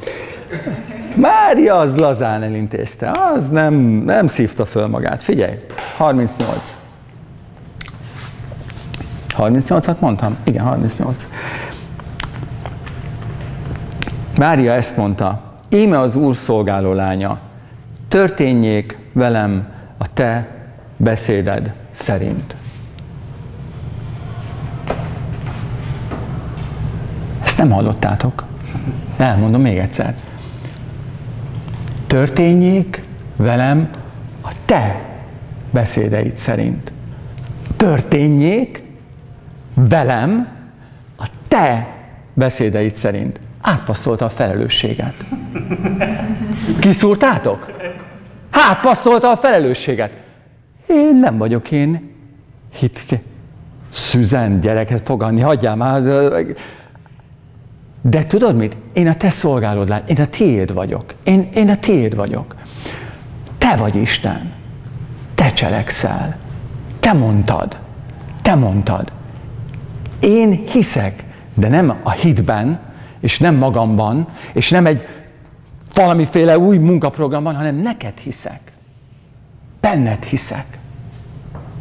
Mária az lazán elintézte, az nem, nem szívta föl magát. Figyelj, 38. 38-at mondtam? Igen, 38. Mária ezt mondta, íme az Úr szolgáló lánya, történjék velem a te beszéded szerint. Ezt nem hallottátok? Elmondom még egyszer. Történjék velem a te beszédeid szerint. Történjék velem a te beszédeid szerint. átpasszolta a felelősséget. Kiszúrtátok? Hátpasszolta a felelősséget. Én nem vagyok én hit, szüzen gyereket fogadni, hagyjál már. De tudod mit? Én a te szolgálod lány, én a tiéd vagyok. Én, én a tiéd vagyok. Te vagy Isten. Te cselekszel. Te mondtad. Te mondtad. Én hiszek, de nem a hitben, és nem magamban, és nem egy valamiféle új munkaprogramban, hanem neked hiszek. Benned hiszek.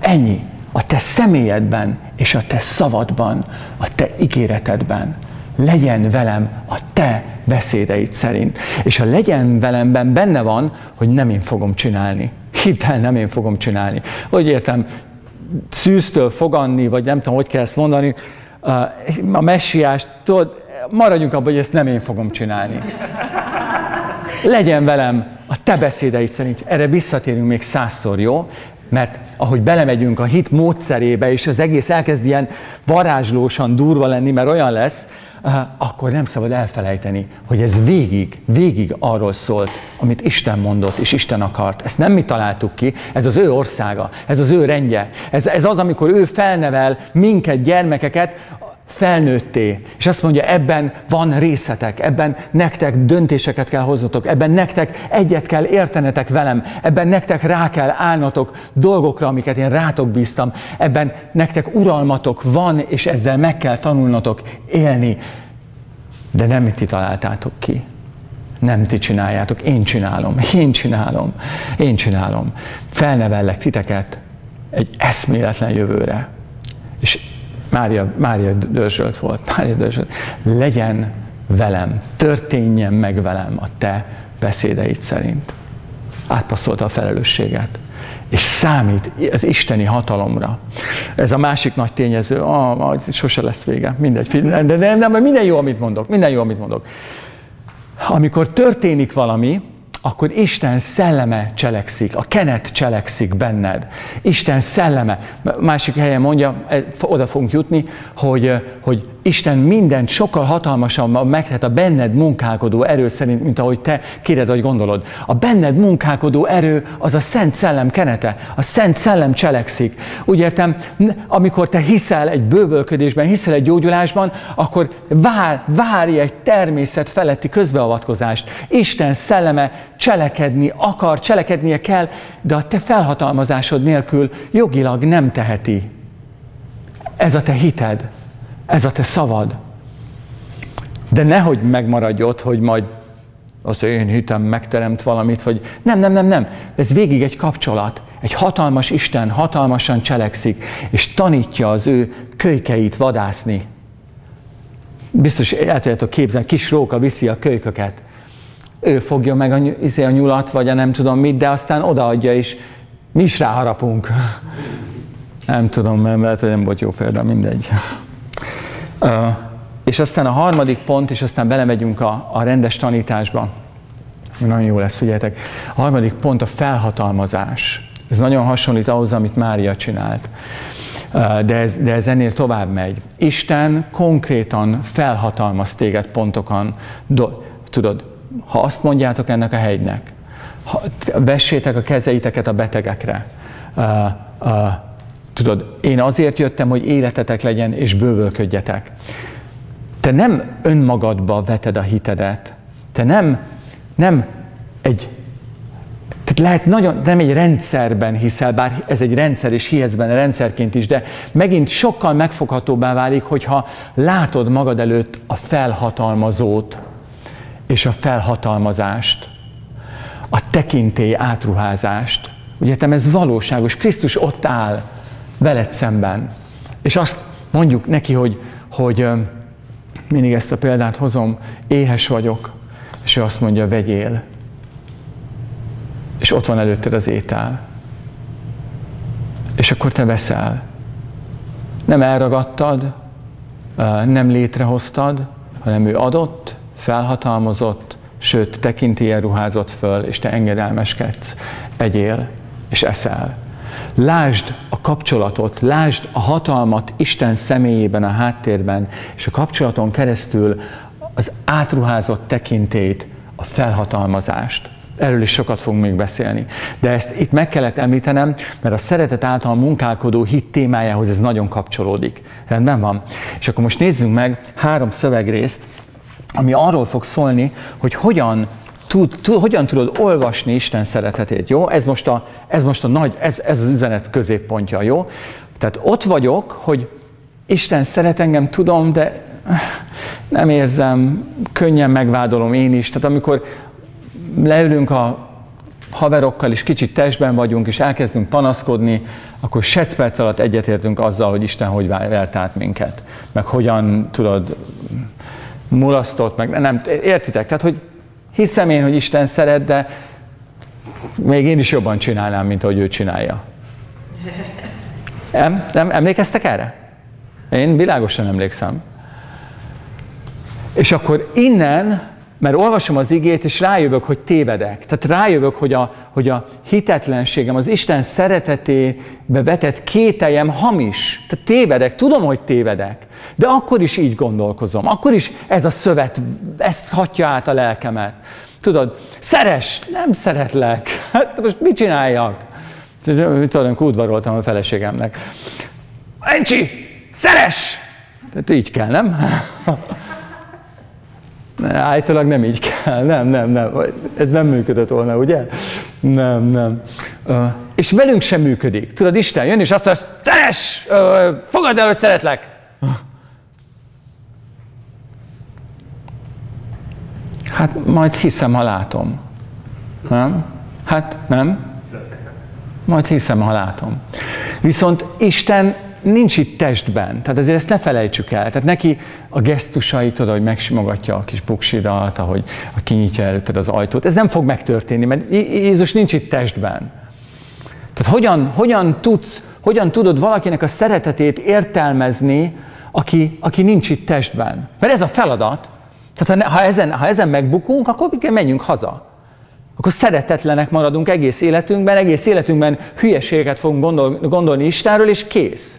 Ennyi. A te személyedben és a te szavadban, a te ígéretedben. Legyen velem a te beszédeid szerint. És a legyen velemben benne van, hogy nem én fogom csinálni. Hidd el, nem én fogom csinálni. Hogy értem, szűztől foganni, vagy nem tudom, hogy kell ezt mondani, a messiást, tudod, maradjunk abban, hogy ezt nem én fogom csinálni. Legyen velem a te beszédeid szerint. Erre visszatérünk még százszor, jó? Mert ahogy belemegyünk a hit módszerébe, és az egész elkezd ilyen varázslósan durva lenni, mert olyan lesz, akkor nem szabad elfelejteni, hogy ez végig, végig arról szólt, amit Isten mondott és Isten akart. Ezt nem mi találtuk ki, ez az ő országa, ez az ő rendje. Ez, ez az, amikor ő felnevel minket, gyermekeket, felnőtté, és azt mondja, ebben van részetek, ebben nektek döntéseket kell hoznotok, ebben nektek egyet kell értenetek velem, ebben nektek rá kell állnotok dolgokra, amiket én rátok bíztam, ebben nektek uralmatok van, és ezzel meg kell tanulnotok élni. De nem ti találtátok ki. Nem ti csináljátok, én csinálom, én csinálom, én csinálom. Felnevellek titeket egy eszméletlen jövőre. És Mária, Mária dörzsölt volt, Mária dörzsölt. Legyen velem, történjen meg velem a te beszédeid szerint. Átpasszolta a felelősséget. És számít az isteni hatalomra. Ez a másik nagy tényező, ah, majd sose lesz vége, mindegy, de, de, de, de minden jó, amit mondok, minden jó, amit mondok. Amikor történik valami, akkor Isten szelleme cselekszik, a kenet cselekszik benned. Isten szelleme. Másik helyen mondja, oda fogunk jutni, hogy, hogy Isten mindent sokkal hatalmasabban megtehet a benned munkálkodó erő szerint, mint ahogy te kéred vagy gondolod. A benned munkálkodó erő az a Szent Szellem kenete. A Szent Szellem cselekszik. Úgy értem, amikor te hiszel egy bővölködésben, hiszel egy gyógyulásban, akkor vár, várj egy természet feletti közbeavatkozást. Isten szelleme cselekedni akar, cselekednie kell, de a te felhatalmazásod nélkül jogilag nem teheti. Ez a te hited. Ez a te szavad. De nehogy megmaradj ott, hogy majd az én hitem megteremt valamit, vagy nem, nem, nem, nem. Ez végig egy kapcsolat. Egy hatalmas Isten hatalmasan cselekszik, és tanítja az ő kölykeit vadászni. Biztos el tudjátok képzelni, kis róka viszi a kölyköket. Ő fogja meg a, izé a nyulat, vagy a nem tudom mit, de aztán odaadja, és mi is ráharapunk. Nem tudom, mert lehet, hogy nem volt jó példa, mindegy. És aztán a harmadik pont, és aztán belemegyünk a, a rendes tanításba. Nagyon jó lesz, figyeljetek. A harmadik pont a felhatalmazás. Ez nagyon hasonlít ahhoz, amit Mária csinált. De ez, de ez ennél tovább megy. Isten konkrétan felhatalmaz téged pontokon. Do, tudod, ha azt mondjátok ennek a hegynek, ha, vessétek a kezeiteket a betegekre, uh, uh, Tudod, én azért jöttem, hogy életetek legyen, és bővölködjetek. Te nem önmagadba veted a hitedet. Te nem, nem egy tehát lehet nagyon, nem egy rendszerben hiszel, bár ez egy rendszer, és hihetsz benne rendszerként is, de megint sokkal megfoghatóbbá válik, hogyha látod magad előtt a felhatalmazót és a felhatalmazást, a tekintély átruházást. Ugye ez valóságos, Krisztus ott áll, veled szemben. És azt mondjuk neki, hogy, hogy mindig ezt a példát hozom, éhes vagyok, és ő azt mondja, vegyél. És ott van előtted az étel. És akkor te veszel. Nem elragadtad, nem létrehoztad, hanem ő adott, felhatalmazott, sőt, tekintélyen ruházott föl, és te engedelmeskedsz. Egyél, és eszel. Lásd kapcsolatot, lásd a hatalmat Isten személyében, a háttérben, és a kapcsolaton keresztül az átruházott tekintét, a felhatalmazást. Erről is sokat fogunk még beszélni. De ezt itt meg kellett említenem, mert a szeretet által munkálkodó hit témájához ez nagyon kapcsolódik. Rendben van? És akkor most nézzünk meg három szövegrészt, ami arról fog szólni, hogy hogyan tud, tud, hogyan tudod olvasni Isten szeretetét, jó? Ez most a, ez most a nagy, ez, ez az üzenet középpontja, jó? Tehát ott vagyok, hogy Isten szeret engem, tudom, de nem érzem, könnyen megvádolom én is. Tehát amikor leülünk a haverokkal, és kicsit testben vagyunk, és elkezdünk panaszkodni, akkor sec perc alatt egyetértünk azzal, hogy Isten hogy vert át minket. Meg hogyan, tudod, mulasztott, meg nem, értitek? Tehát, hogy hiszem én, hogy Isten szeret, de még én is jobban csinálnám, mint ahogy ő csinálja. Nem, nem emlékeztek erre? Én világosan emlékszem. És akkor innen, mert olvasom az igét, és rájövök, hogy tévedek. Tehát rájövök, hogy a, hogy a hitetlenségem, az Isten szeretetébe vetett kételjem hamis. Tehát tévedek, tudom, hogy tévedek. De akkor is így gondolkozom. Akkor is ez a szövet, ez hatja át a lelkemet. Tudod, szeres, nem szeretlek. Hát most mit csináljak? Tudom, udvaroltam a feleségemnek. Encsi, szeres! Tehát így kell, nem? Állítólag nem így kell, nem, nem, nem. Ez nem működött volna, ugye? Nem, nem. Uh, és velünk sem működik. Tudod, Isten jön, és azt mondja, szeres! Uh, fogadd el, hogy szeretlek! Hát majd hiszem, ha látom. Nem? Hát nem? Majd hiszem, ha látom. Viszont Isten nincs itt testben. Tehát azért ezt ne felejtsük el. Tehát neki a gesztusai, tudod, hogy megsimogatja a kis buksidat, ahogy kinyitja előtted az ajtót. Ez nem fog megtörténni, mert Jézus nincs itt testben. Tehát hogyan, hogyan tudsz, hogyan tudod valakinek a szeretetét értelmezni, aki, aki nincs itt testben? Mert ez a feladat. Tehát ha, ha, ezen, ha ezen megbukunk, akkor menjünk haza akkor szeretetlenek maradunk egész életünkben, egész életünkben hülyeségeket fogunk gondol, gondolni Istenről, és kész.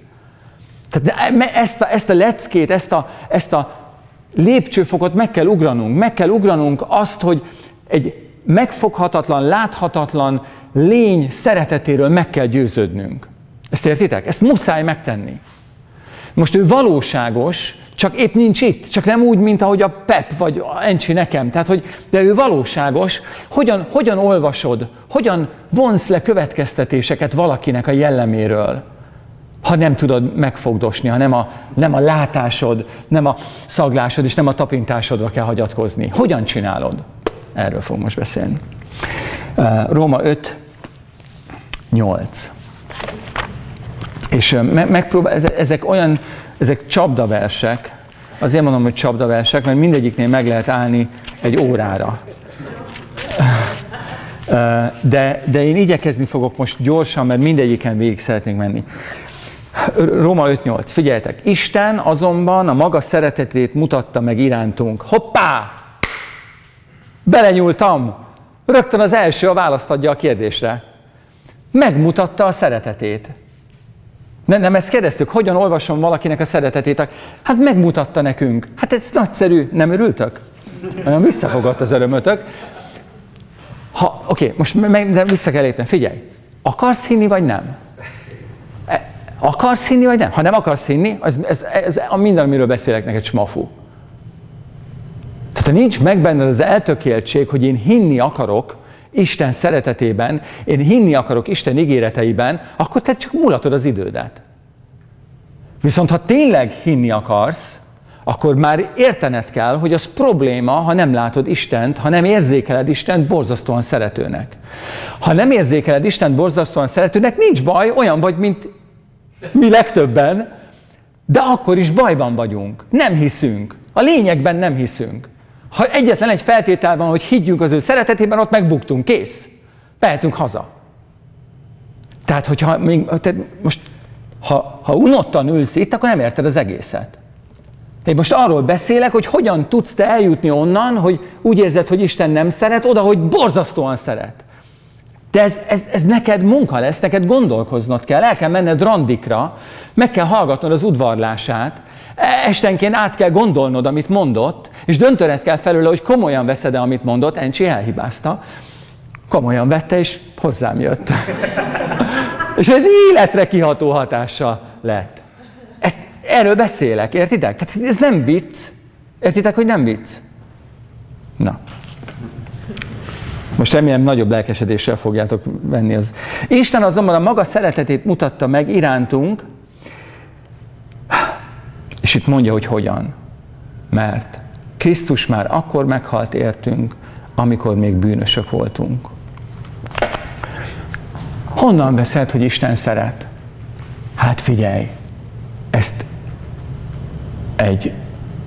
Tehát ezt a, ezt a leckét, ezt a, ezt a lépcsőfokot meg kell ugranunk. Meg kell ugranunk azt, hogy egy megfoghatatlan, láthatatlan lény szeretetéről meg kell győződnünk. Ezt értitek? Ezt muszáj megtenni. Most ő valóságos, csak épp nincs itt, csak nem úgy, mint ahogy a Pep vagy a Encsi nekem. Tehát, hogy de ő valóságos. Hogyan, hogyan olvasod, hogyan vonsz le következtetéseket valakinek a jelleméről? Ha nem tudod megfogdosni, ha nem a, nem a látásod, nem a szaglásod és nem a tapintásodra kell hagyatkozni. Hogyan csinálod? Erről fogunk most beszélni. Róma 5, 8. És megpróbál, ezek olyan, ezek csapdaversek, azért mondom, hogy csapdaversek, mert mindegyiknél meg lehet állni egy órára. De, de én igyekezni fogok most gyorsan, mert mindegyiken végig szeretnénk menni. Róma 5.8. Figyeljetek, Isten azonban a maga szeretetét mutatta meg irántunk. Hoppá! Belenyúltam! Rögtön az első a választ adja a kérdésre. Megmutatta a szeretetét. Nem, nem ezt kérdeztük, hogyan olvasom valakinek a szeretetét? Hát megmutatta nekünk. Hát ez nagyszerű, nem örültök? Olyan visszafogott az örömötök. Ha, oké, most meg, de vissza kell lépni. Figyelj, akarsz hinni, vagy nem? Akarsz hinni, vagy nem? Ha nem akarsz hinni, ez, ez, ez a minden, amiről beszélek neked, smafu. Tehát ha nincs meg benned az eltökéltség, hogy én hinni akarok Isten szeretetében, én hinni akarok Isten ígéreteiben, akkor te csak mulatod az idődet. Viszont ha tényleg hinni akarsz, akkor már értened kell, hogy az probléma, ha nem látod Istent, ha nem érzékeled Istent borzasztóan szeretőnek. Ha nem érzékeled Istent borzasztóan szeretőnek, nincs baj, olyan vagy, mint mi legtöbben, de akkor is bajban vagyunk. Nem hiszünk. A lényegben nem hiszünk. Ha egyetlen egy feltétel van, hogy higgyünk az ő szeretetében, ott megbuktunk. Kész. Mehetünk haza. Tehát, hogyha még, tehát most, ha, ha unottan ülsz itt, akkor nem érted az egészet. Én most arról beszélek, hogy hogyan tudsz te eljutni onnan, hogy úgy érzed, hogy Isten nem szeret, oda, hogy borzasztóan szeret. De ez, ez, ez neked munka lesz, neked gondolkoznod kell, el kell menned randikra, meg kell hallgatnod az udvarlását, estenként át kell gondolnod, amit mondott, És döntöret kell felőle, hogy komolyan veszed-e, amit mondott, Encsi elhibázta, komolyan vette, és hozzám jött. és ez életre kiható hatása lett. Ezt, erről beszélek, értitek? Tehát ez nem vicc. Értitek, hogy nem vicc? Na. Most remélem nagyobb lelkesedéssel fogjátok venni az. Isten azonban a maga szeretetét mutatta meg irántunk, és itt mondja, hogy hogyan. Mert Krisztus már akkor meghalt értünk, amikor még bűnösök voltunk. Honnan veszed, hogy Isten szeret? Hát figyelj, ezt egy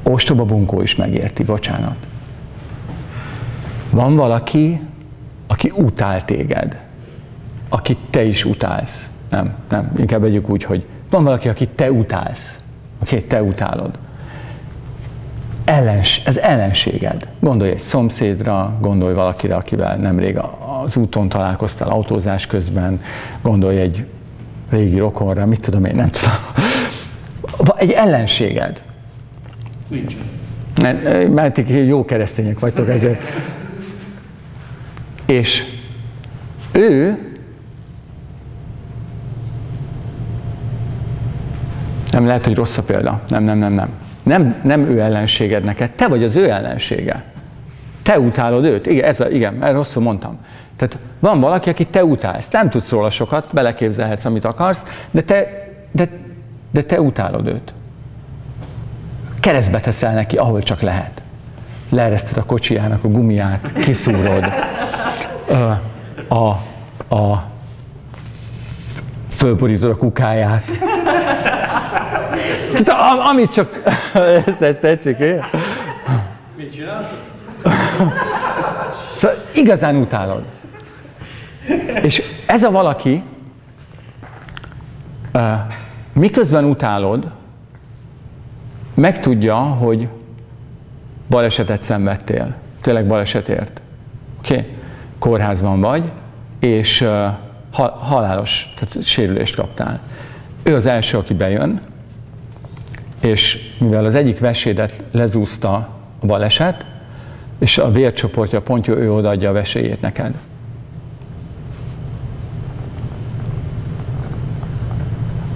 ostoba bunkó is megérti, bocsánat. Van valaki, aki utál téged, akit te is utálsz. Nem, nem, inkább vegyük úgy, hogy van valaki, akit te utálsz, akit te utálod. Ellens, ez ellenséged. Gondolj egy szomszédra, gondolj valakire, akivel nemrég az úton találkoztál autózás közben, gondolj egy régi rokonra, mit tudom én, nem tudom. Egy ellenséged. Nincs. Mert jó keresztények vagytok ezért. És ő nem lehet, hogy rossz a példa. Nem, nem, nem, nem. Nem, nem ő ellenséged neked, te vagy az ő ellensége. Te utálod őt. Igen, ez a, igen, rosszul mondtam. Tehát van valaki, aki te utálsz. Nem tudsz róla sokat, beleképzelhetsz, amit akarsz, de te, de, de te utálod őt. Keresztbe teszel neki, ahol csak lehet. Leereszted a kocsijának a gumiát, kiszúrod. A, a, a fölborítod a kukáját. Tehát, amit csak... Ezt, ezt tetszik, én? Mit csinálsz? Szóval igazán utálod. És ez a valaki, miközben utálod, megtudja, hogy balesetet szenvedtél. Tényleg balesetért. Oké? Okay? Kórházban vagy, és halálos, tehát sérülést kaptál. Ő az első, aki bejön, és mivel az egyik vesédet lezúzta a baleset, és a vércsoportja pontja, ő odaadja a veséjét neked.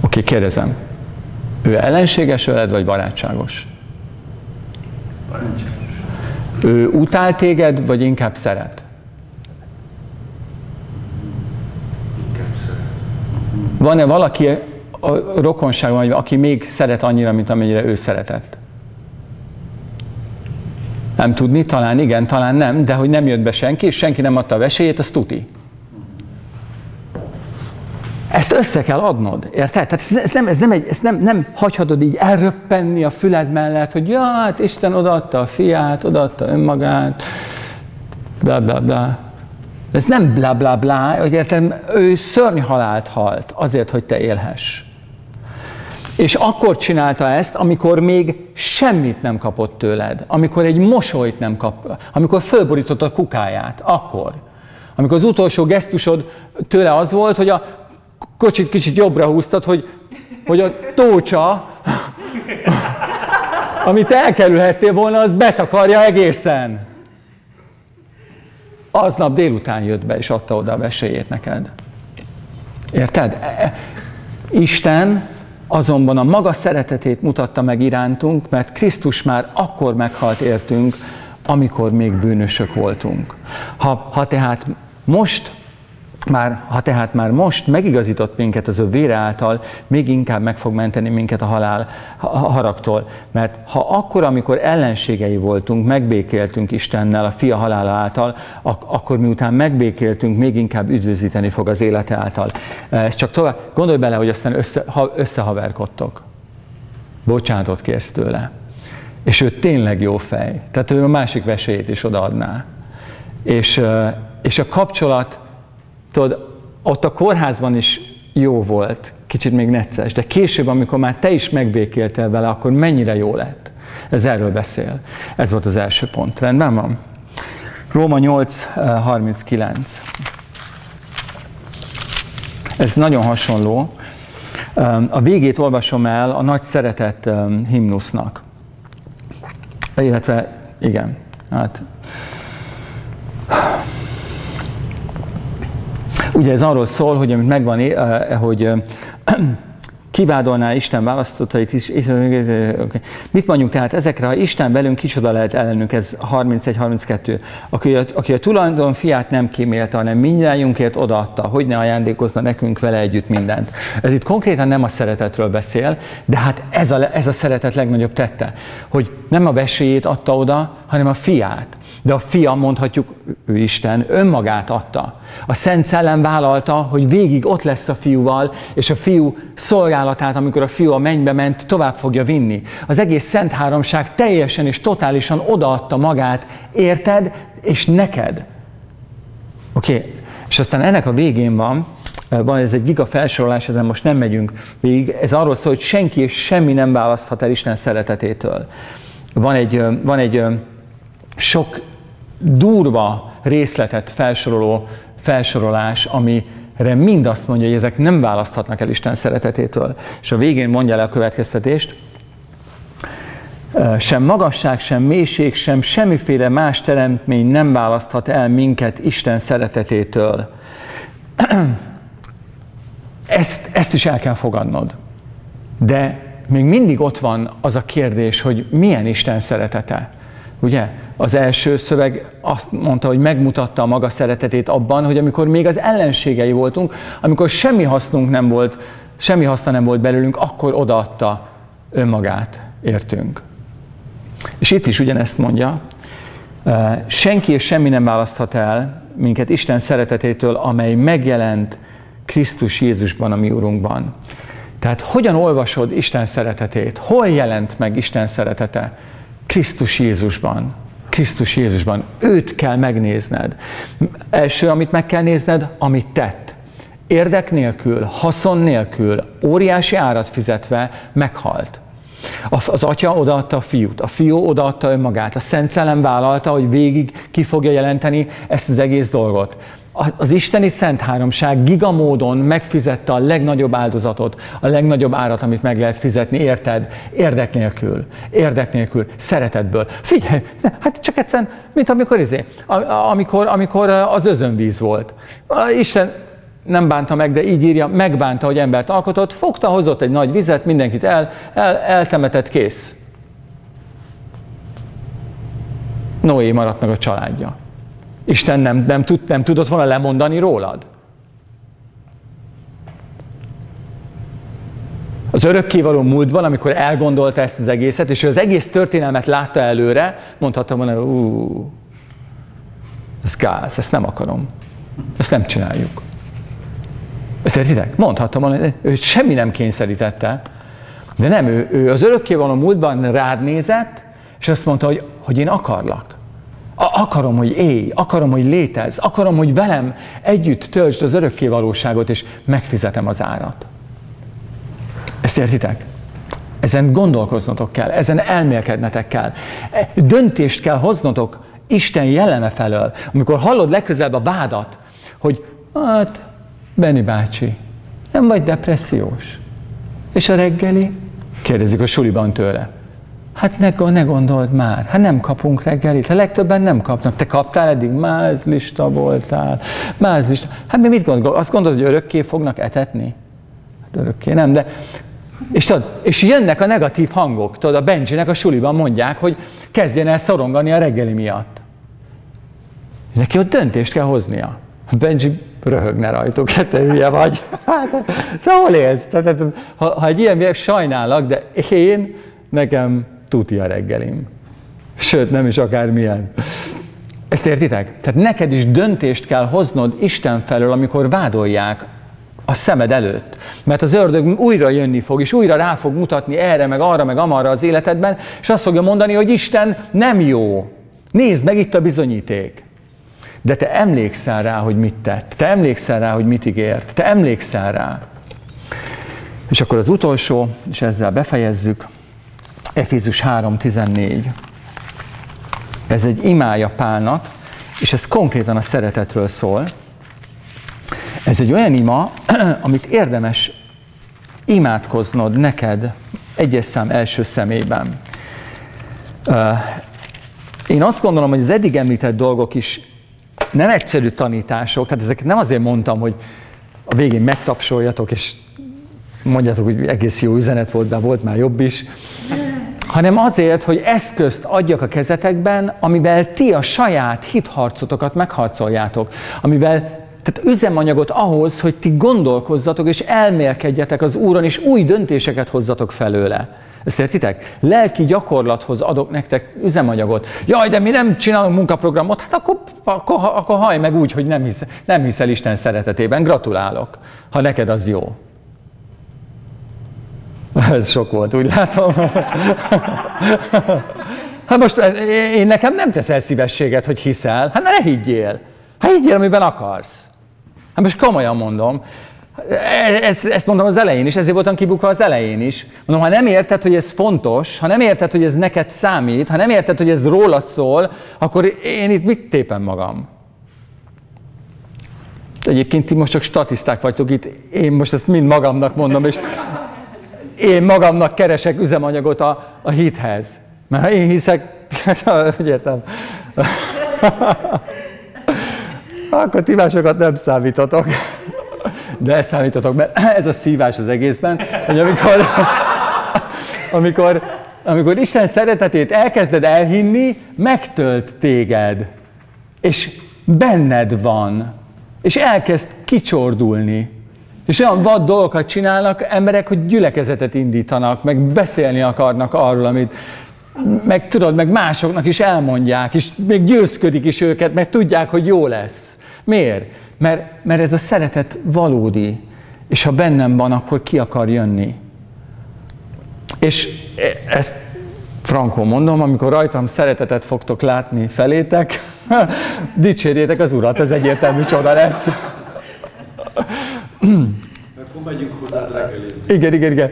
Oké, kérdezem. Ő ellenséges veled, vagy barátságos? Barátságos. Ő utál téged, vagy inkább szeret? Inkább szeret. Van-e valaki a rokonságban, aki még szeret annyira, mint amennyire ő szeretett? Nem tudni, talán igen, talán nem, de hogy nem jött be senki, és senki nem adta a vesélyét, az tuti. Ezt össze kell adnod, érted? Tehát ez, nem, ez nem, egy, ez nem, nem hagyhatod így elröppenni a füled mellett, hogy ja, hát Isten odaadta a fiát, odaadta önmagát, bla bla bla. Ez nem bla bla bla, hogy érted, ő szörny halált halt azért, hogy te élhess. És akkor csinálta ezt, amikor még semmit nem kapott tőled, amikor egy mosolyt nem kap, amikor fölborított a kukáját, akkor. Amikor az utolsó gesztusod tőle az volt, hogy a kocsit kicsit jobbra húztad, hogy, hogy a tócsa, amit elkerülhettél volna, az betakarja egészen. Aznap délután jött be, és adta oda a vesélyét neked. Érted? E, e, Isten azonban a maga szeretetét mutatta meg irántunk, mert Krisztus már akkor meghalt értünk, amikor még bűnösök voltunk. Ha, ha tehát most már, ha tehát már most megigazított minket az ő vére által, még inkább meg fog menteni minket a halál a haragtól. Mert ha akkor, amikor ellenségei voltunk, megbékéltünk Istennel a fia halála által, ak- akkor miután megbékéltünk, még inkább üdvözíteni fog az élete által. Ez csak tovább, gondolj bele, hogy aztán össze, ha, összehaverkodtok. Bocsánatot kérsz tőle. És ő tényleg jó fej. Tehát ő a másik vesélyét is odaadná. És, és a kapcsolat, tudod, ott a kórházban is jó volt, kicsit még necces, de később, amikor már te is megbékéltél vele, akkor mennyire jó lett. Ez erről beszél. Ez volt az első pont. Rendben van? Róma 8.39. Ez nagyon hasonló. A végét olvasom el a nagy szeretet himnusznak. Illetve Igen. Hát. Ugye ez arról szól, hogy amit megvan, eh, hogy kivádolná Isten választottait is. Mit mondjuk tehát ezekre, ha Isten velünk, kicsoda lehet ellenünk, ez 31-32. Aki, aki a tulajdon fiát nem kímélte, hanem mindjájunkért odaadta, hogy ne ajándékozna nekünk vele együtt mindent. Ez itt konkrétan nem a szeretetről beszél, de hát ez a, ez a szeretet legnagyobb tette, hogy nem a veséjét adta oda, hanem a fiát. De a fia, mondhatjuk, ő Isten, önmagát adta. A Szent Szellem vállalta, hogy végig ott lesz a fiúval, és a fiú szolgálatát, amikor a fiú a mennybe ment, tovább fogja vinni. Az egész Szent Háromság teljesen és totálisan odaadta magát, érted, és neked. Oké, okay. és aztán ennek a végén van, van ez egy giga felsorolás, ezen most nem megyünk végig, ez arról szól, hogy senki és semmi nem választhat el Isten szeretetétől. Van egy, van egy sok durva részletet felsoroló felsorolás, amire mind azt mondja, hogy ezek nem választhatnak el Isten szeretetétől. És a végén mondja le a következtetést, sem magasság, sem mélység, sem semmiféle más teremtmény nem választhat el minket Isten szeretetétől. Ezt, ezt is el kell fogadnod. De még mindig ott van az a kérdés, hogy milyen Isten szeretete. Ugye? Az első szöveg azt mondta, hogy megmutatta a maga szeretetét abban, hogy amikor még az ellenségei voltunk, amikor semmi hasznunk nem volt, semmi haszna nem volt belőlünk, akkor odaadta önmagát értünk. És itt is ugyanezt mondja, senki és semmi nem választhat el minket Isten szeretetétől, amely megjelent Krisztus Jézusban, a mi Urunkban. Tehát hogyan olvasod Isten szeretetét? Hol jelent meg Isten szeretete? Krisztus Jézusban. Krisztus Jézusban. Őt kell megnézned. Első, amit meg kell nézned, amit tett. Érdek nélkül, haszon nélkül, óriási árat fizetve meghalt. Az atya odaadta a fiút, a fiú odaadta önmagát, a Szent Szellem vállalta, hogy végig ki fogja jelenteni ezt az egész dolgot az isteni szent háromság gigamódon megfizette a legnagyobb áldozatot, a legnagyobb árat, amit meg lehet fizetni, érted? Érdek nélkül, érdek nélkül, szeretetből. Figyelj, hát csak egyszerűen, mint amikor, izé, amikor, amikor az özönvíz volt. Isten nem bánta meg, de így írja, megbánta, hogy embert alkotott, fogta, hozott egy nagy vizet, mindenkit el, el, eltemetett, kész. Noé maradt meg a családja. Isten nem, nem, tud, nem tudott volna lemondani rólad? Az örökkévaló múltban, amikor elgondolta ezt az egészet, és az egész történelmet látta előre, mondhatta volna, ú, ez gáz, ezt nem akarom. Ezt nem csináljuk. Ezt értitek? Mondhatom volna, ő semmi nem kényszerítette, de nem, ő, ő az örökkévaló múltban rád nézett, és azt mondta, hogy, hogy én akarlak. Akarom, hogy élj, akarom, hogy létez, akarom, hogy velem együtt töltsd az örökké valóságot, és megfizetem az árat. Ezt értitek? Ezen gondolkoznotok kell, ezen elmélkednetek kell. E, döntést kell hoznotok Isten jelleme felől. Amikor hallod legközelebb a vádat, hogy hát, Benni bácsi, nem vagy depressziós. És a reggeli? Kérdezik a suliban tőle. Hát ne, ne gondold már, hát nem kapunk reggelit, a legtöbben nem kapnak. Te kaptál eddig, mázlista voltál, mázlista. Hát mi mit gondol? Azt gondolod, hogy örökké fognak etetni? Hát örökké nem, de és, tudod, és jönnek a negatív hangok. Tudod, a Benjinek a suliban mondják, hogy kezdjen el szorongani a reggeli miatt. Neki ott döntést kell hoznia. Benji röhögne rajtuk, hát te hülye vagy. Hát, te hol élsz? Tehát, ha, ha egy ilyen sajnálak, de én, nekem tuti a reggelim. Sőt, nem is akármilyen. Ezt értitek? Tehát neked is döntést kell hoznod Isten felől, amikor vádolják a szemed előtt. Mert az ördög újra jönni fog, és újra rá fog mutatni erre, meg arra, meg amarra az életedben, és azt fogja mondani, hogy Isten nem jó. Nézd meg itt a bizonyíték. De te emlékszel rá, hogy mit tett. Te emlékszel rá, hogy mit ígért. Te emlékszel rá. És akkor az utolsó, és ezzel befejezzük. Efézus 3.14. Ez egy imája Pálnak, és ez konkrétan a szeretetről szól. Ez egy olyan ima, amit érdemes imádkoznod neked egyes szám első szemében. én azt gondolom, hogy az eddig említett dolgok is nem egyszerű tanítások, tehát ezeket nem azért mondtam, hogy a végén megtapsoljatok, és mondjátok, hogy egész jó üzenet volt, de volt már jobb is, hanem azért, hogy eszközt adjak a kezetekben, amivel ti a saját hitharcotokat megharcoljátok, amivel tehát üzemanyagot ahhoz, hogy ti gondolkozzatok és elmélkedjetek az Úron, és új döntéseket hozzatok felőle. Ezt értitek? Lelki gyakorlathoz adok nektek üzemanyagot. Jaj, de mi nem csinálunk munkaprogramot, hát akkor, akkor, akkor haj meg úgy, hogy nem, hisz, nem hiszel Isten szeretetében. Gratulálok, ha neked az jó. Ez sok volt, úgy látom. Hát most én nekem nem teszel szívességet, hogy hiszel. Hát ne higgyél. Hát higgyél, amiben akarsz. Hát most komolyan mondom. Ezt, ezt mondtam az elején is, ezért voltam kibukva az elején is. Mondom, ha nem érted, hogy ez fontos, ha nem érted, hogy ez neked számít, ha nem érted, hogy ez rólad szól, akkor én itt mit tépem magam? Egyébként ti most csak statiszták vagytok itt, én most ezt mind magamnak mondom, és én magamnak keresek üzemanyagot a, a hithez. Mert ha én hiszek, hogy értem, akkor ti másokat nem számítatok. De számítatok, mert ez a szívás az egészben, hogy amikor, amikor, amikor Isten szeretetét elkezded elhinni, megtölt téged, és benned van, és elkezd kicsordulni. És olyan vad dolgokat csinálnak emberek, hogy gyülekezetet indítanak, meg beszélni akarnak arról, amit meg tudod, meg másoknak is elmondják, és még győzködik is őket, mert tudják, hogy jó lesz. Miért? Mert, mert ez a szeretet valódi, és ha bennem van, akkor ki akar jönni. És ezt frankó mondom, amikor rajtam szeretetet fogtok látni felétek, dicsérjétek az Urat, ez egyértelmű csoda lesz. Akkor megyünk hozzád reggelizni. Igen, igen, igen.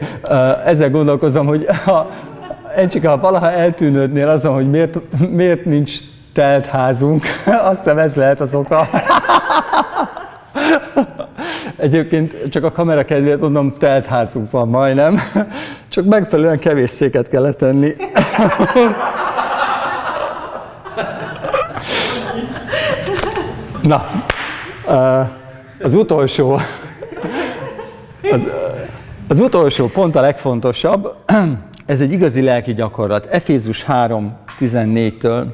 Ezzel gondolkozom, hogy ha, Encsika, ha valaha eltűnődnél azon, hogy miért, miért nincs telt házunk, azt hiszem ez lehet az oka. Egyébként csak a kamera kedvéért mondom, telt házunk van majdnem, csak megfelelően kevés széket kellett tenni. Na, az utolsó, az, az utolsó pont a legfontosabb, ez egy igazi lelki gyakorlat. Efézus 3.14-től.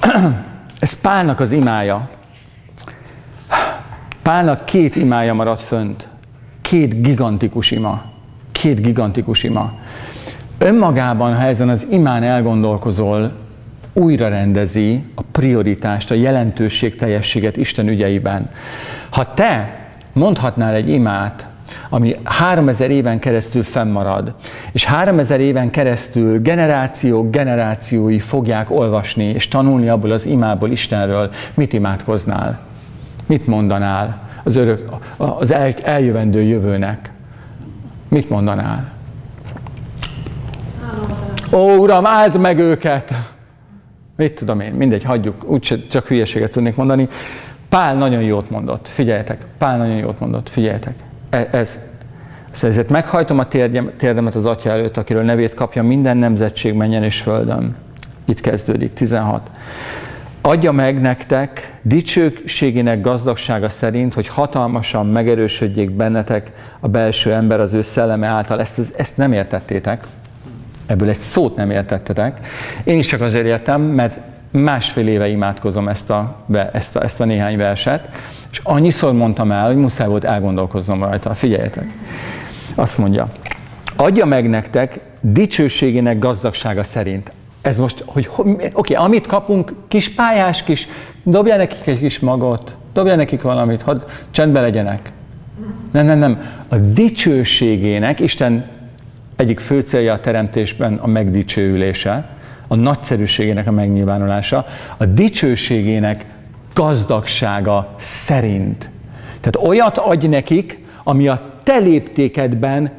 Ez Pálnak az imája. Pálnak két imája maradt fönt. Két gigantikus ima. Két gigantikus ima. Önmagában, ha ezen az imán elgondolkozol, újra rendezi a prioritást, a jelentőség teljességet Isten ügyeiben. Ha te mondhatnál egy imát, ami 3000 éven keresztül fennmarad, és 3000 éven keresztül generációk generációi fogják olvasni és tanulni abból az imából Istenről, mit imádkoznál? Mit mondanál az, örök, az el, eljövendő jövőnek? Mit mondanál? Ó, Uram, áld meg őket! Mit tudom én, mindegy, hagyjuk, úgy csak hülyeséget tudnék mondani. Pál nagyon jót mondott, figyeljetek, Pál nagyon jót mondott, figyeljetek. E, ez, ezért meghajtom a térdemet az Atya előtt, akiről nevét kapja minden nemzetség menjen és földön. Itt kezdődik, 16. Adja meg nektek dicsőségének gazdagsága szerint, hogy hatalmasan megerősödjék bennetek a belső ember az ő szelleme által. Ezt, ezt nem értettétek. Ebből egy szót nem értettetek. Én is csak azért értem, mert másfél éve imádkozom ezt a, ezt a, ezt a néhány verset, és annyiszor mondtam el, hogy muszáj volt elgondolkoznom rajta. Figyeljetek! Azt mondja, adja meg nektek dicsőségének gazdagsága szerint. Ez most, hogy oké, okay, amit kapunk, kis pályás, kis, dobja nekik egy kis magot, dobja nekik valamit, hadd csendben legyenek. Nem, nem, nem. A dicsőségének, Isten egyik fő célja a teremtésben a megdicsőülése, a nagyszerűségének a megnyilvánulása, a dicsőségének gazdagsága szerint. Tehát olyat adj nekik, ami a te léptékedben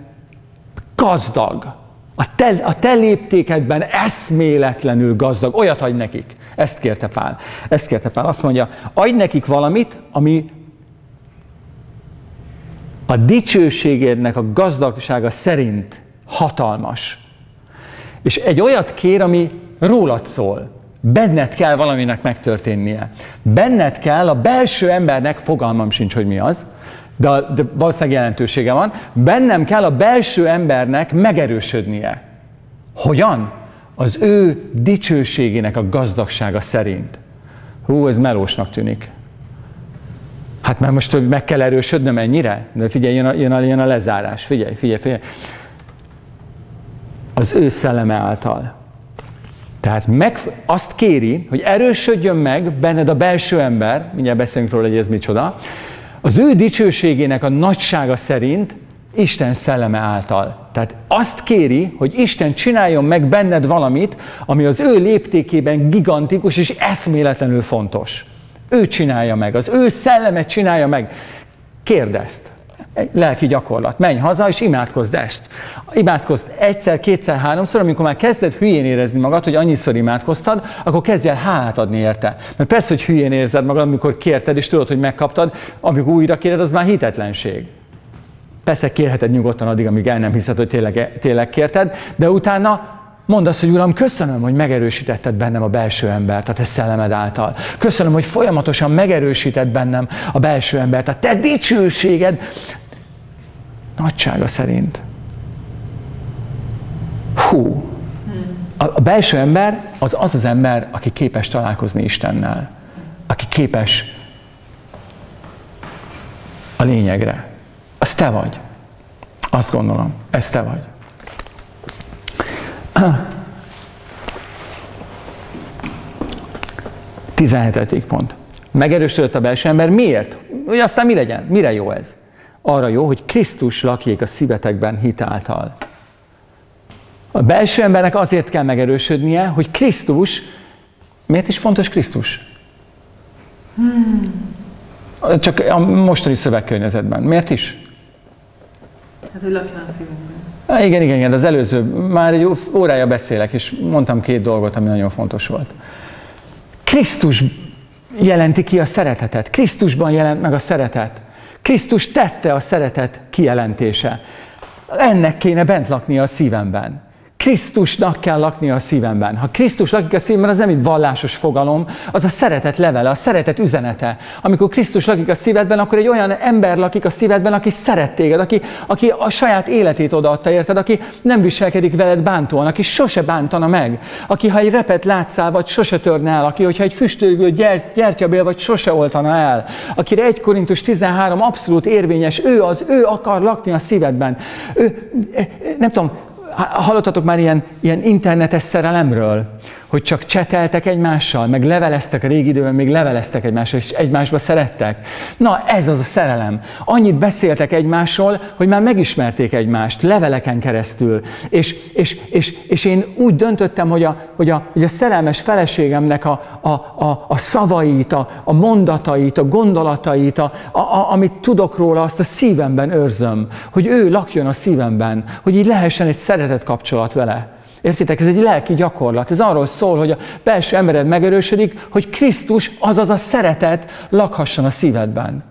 gazdag. A te, a te léptékedben eszméletlenül gazdag. Olyat adj nekik. Ezt kérte Pál. Ezt kérte Pál. Azt mondja, adj nekik valamit, ami a dicsőségednek a gazdagsága szerint hatalmas. És egy olyat kér, ami, rólad szól. Benned kell valaminek megtörténnie. Benned kell a belső embernek, fogalmam sincs, hogy mi az, de, de valószínűleg jelentősége van, bennem kell a belső embernek megerősödnie. Hogyan? Az ő dicsőségének a gazdagsága szerint. Hú, ez melósnak tűnik. Hát mert most meg kell erősödnöm ennyire? De figyelj, jön a, jön a, jön a lezárás. Figyelj, figyelj, figyelj. Az ő szelleme által. Tehát meg, azt kéri, hogy erősödjön meg benned a belső ember, mindjárt beszélünk róla, hogy ez micsoda, az ő dicsőségének a nagysága szerint Isten szelleme által. Tehát azt kéri, hogy Isten csináljon meg benned valamit, ami az ő léptékében gigantikus és eszméletlenül fontos. Ő csinálja meg, az ő szellemet csinálja meg. Kérd ezt. Egy lelki gyakorlat. Menj haza, és imádkozd ezt. Imádkozd egyszer, kétszer, háromszor, amikor már kezded hülyén érezni magad, hogy annyiszor imádkoztad, akkor kezdj el hálát adni érte. Mert persze, hogy hülyén érzed magad, amikor kérted, és tudod, hogy megkaptad, amikor újra kéred, az már hitetlenség. Persze kérheted nyugodtan addig, amíg el nem hiszed, hogy tényleg, tényleg kérted, de utána Mondd azt, hogy Uram, köszönöm, hogy megerősítetted bennem a belső embert, a te szellemed által. Köszönöm, hogy folyamatosan megerősített bennem a belső embert, a te dicsőséged nagysága szerint. Hú, a, belső ember az az az ember, aki képes találkozni Istennel, aki képes a lényegre. Az te vagy. Azt gondolom, ez te vagy. 17. pont. Megerősödött a belső ember. Miért? Hogy aztán mi legyen? Mire jó ez? Arra jó, hogy Krisztus lakjék a szívetekben hitáltal. A belső embernek azért kell megerősödnie, hogy Krisztus, miért is fontos Krisztus? Hmm. Csak a mostani szövegkörnyezetben. Miért is? Hát, hogy lakjon a szívünkben. Há, igen, igen, igen, az előző, már egy órája beszélek, és mondtam két dolgot, ami nagyon fontos volt. Krisztus jelenti ki a szeretetet. Krisztusban jelent meg a szeretet. Krisztus tette a szeretet kijelentése. Ennek kéne bent lakni a szívemben. Krisztusnak kell lakni a szívemben. Ha Krisztus lakik a szívemben, az nem egy vallásos fogalom, az a szeretet levele, a szeretet üzenete. Amikor Krisztus lakik a szívedben, akkor egy olyan ember lakik a szívedben, aki szeret téged, aki, aki a saját életét odaadta érted, aki nem viselkedik veled bántóan, aki sose bántana meg, aki ha egy repet látszál, vagy sose törne el, aki hogyha egy füstölgő gyert, gyertyabél, vagy sose oltana el, akire 1 Korintus 13 abszolút érvényes, ő az, ő akar lakni a szívedben. Ő, nem tudom, hallottatok már ilyen, ilyen internetes szerelemről, hogy csak cseteltek egymással, meg leveleztek a régi időben, még leveleztek egymással, és egymásba szerettek. Na, ez az a szerelem. Annyit beszéltek egymásról, hogy már megismerték egymást, leveleken keresztül. És, és, és, és én úgy döntöttem, hogy a, hogy a, hogy a szerelmes feleségemnek a, a, a, a szavait, a, a mondatait, a gondolatait, a, a, a, amit tudok róla, azt a szívemben őrzöm. Hogy ő lakjon a szívemben, hogy így lehessen egy szeretet kapcsolat vele. Értitek? Ez egy lelki gyakorlat. Ez arról szól, hogy a belső embered megerősödik, hogy Krisztus, azaz a szeretet lakhasson a szívedben.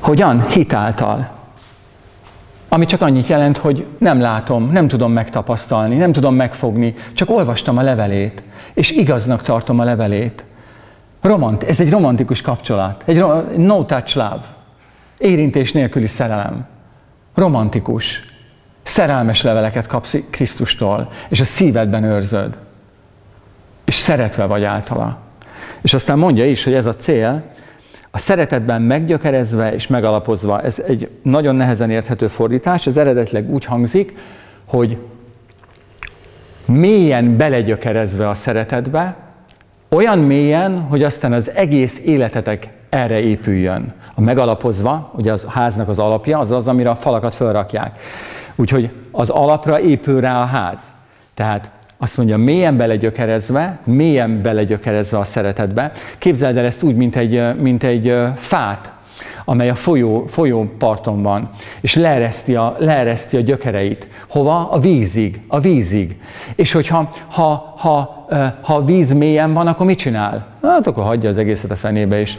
Hogyan? Hitáltal. Ami csak annyit jelent, hogy nem látom, nem tudom megtapasztalni, nem tudom megfogni, csak olvastam a levelét, és igaznak tartom a levelét. Romant, ez egy romantikus kapcsolat, egy no touch love, érintés nélküli szerelem. Romantikus, szerelmes leveleket kapsz Krisztustól, és a szívedben őrzöd. És szeretve vagy általa. És aztán mondja is, hogy ez a cél, a szeretetben meggyökerezve és megalapozva, ez egy nagyon nehezen érthető fordítás, ez eredetileg úgy hangzik, hogy mélyen belegyökerezve a szeretetbe, olyan mélyen, hogy aztán az egész életetek erre épüljön. A megalapozva, ugye az háznak az alapja, az az, amire a falakat felrakják. Úgyhogy az alapra épül rá a ház. Tehát azt mondja, mélyen belegyökerezve, mélyen belegyökerezve a szeretetbe. Képzeld el ezt úgy, mint egy, mint egy fát, amely a folyó, folyó parton van, és leereszti a, leereszti a gyökereit. Hova? A vízig. A vízig. És hogyha ha, ha, ha a víz mélyen van, akkor mit csinál? Hát akkor hagyja az egészet a fenébe, és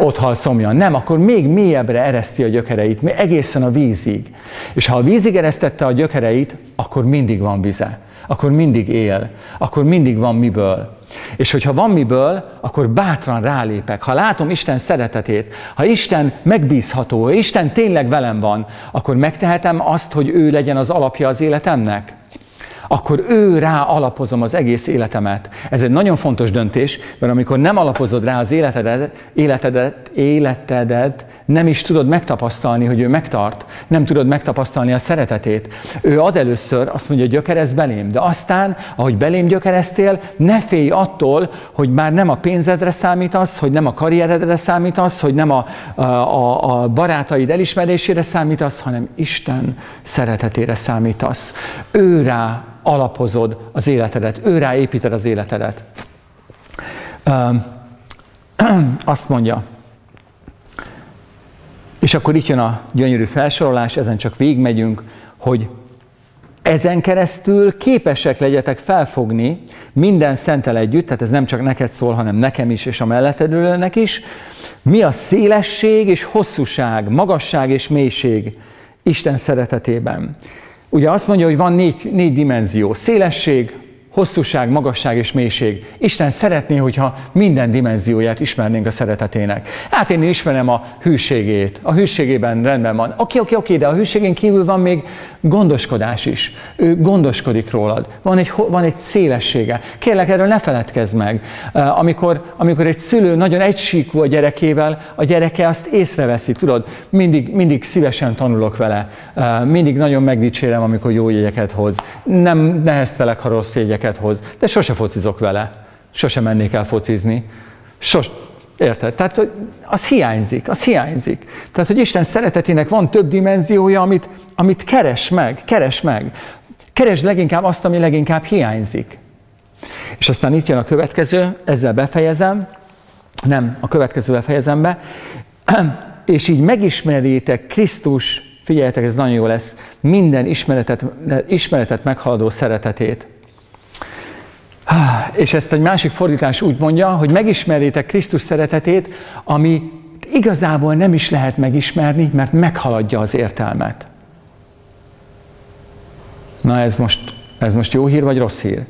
ott hal szomjan. Nem, akkor még mélyebbre ereszti a gyökereit, még egészen a vízig. És ha a vízig eresztette a gyökereit, akkor mindig van vize. Akkor mindig él. Akkor mindig van miből. És hogyha van miből, akkor bátran rálépek. Ha látom Isten szeretetét, ha Isten megbízható, ha Isten tényleg velem van, akkor megtehetem azt, hogy ő legyen az alapja az életemnek? akkor ő rá alapozom az egész életemet. Ez egy nagyon fontos döntés, mert amikor nem alapozod rá az életedet, életedet, életedet nem is tudod megtapasztalni, hogy ő megtart, nem tudod megtapasztalni a szeretetét. Ő ad először, azt mondja, gyökerez belém, de aztán, ahogy belém gyökereztél, ne félj attól, hogy már nem a pénzedre számítasz, hogy nem a karrieredre számítasz, hogy nem a, a, a barátaid elismerésére számítasz, hanem Isten szeretetére számítasz. Ő rá alapozod az életedet, ő rá építed az életedet. Azt mondja, és akkor itt jön a gyönyörű felsorolás, ezen csak végigmegyünk, hogy ezen keresztül képesek legyetek felfogni minden szentel együtt, tehát ez nem csak neked szól, hanem nekem is, és a melletted ülőnek is, mi a szélesség és hosszúság, magasság és mélység Isten szeretetében. Ugye azt mondja, hogy van négy, négy dimenzió. Szélesség, hosszúság, magasság és mélység. Isten szeretné, hogyha minden dimenzióját ismernénk a szeretetének. Hát én ismerem a hűségét. A hűségében rendben van. Oké, oké, oké, de a hűségén kívül van még gondoskodás is. Ő gondoskodik rólad. Van egy, van egy szélessége. Kérlek, erről ne feledkezz meg. Amikor, amikor egy szülő nagyon egysíkú a gyerekével, a gyereke azt észreveszi, tudod, mindig, mindig szívesen tanulok vele. Mindig nagyon megdicsérem, amikor jó jegyeket hoz. Nem neheztelek, ha rossz jegyeket eredményeket hoz, de sose focizok vele. Sose mennék el focizni. Sos, Érted? Tehát hogy az hiányzik, az hiányzik. Tehát, hogy Isten szeretetének van több dimenziója, amit, amit keres meg, keres meg. Keres leginkább azt, ami leginkább hiányzik. És aztán itt jön a következő, ezzel befejezem, nem, a következővel fejezem be, és így megismeritek Krisztus, figyeljetek, ez nagyon jó lesz, minden ismeretet, ismeretet meghaladó szeretetét. És ezt egy másik fordítás úgy mondja, hogy megismerjétek Krisztus szeretetét, ami igazából nem is lehet megismerni, mert meghaladja az értelmet. Na ez most, ez most jó hír vagy rossz hír?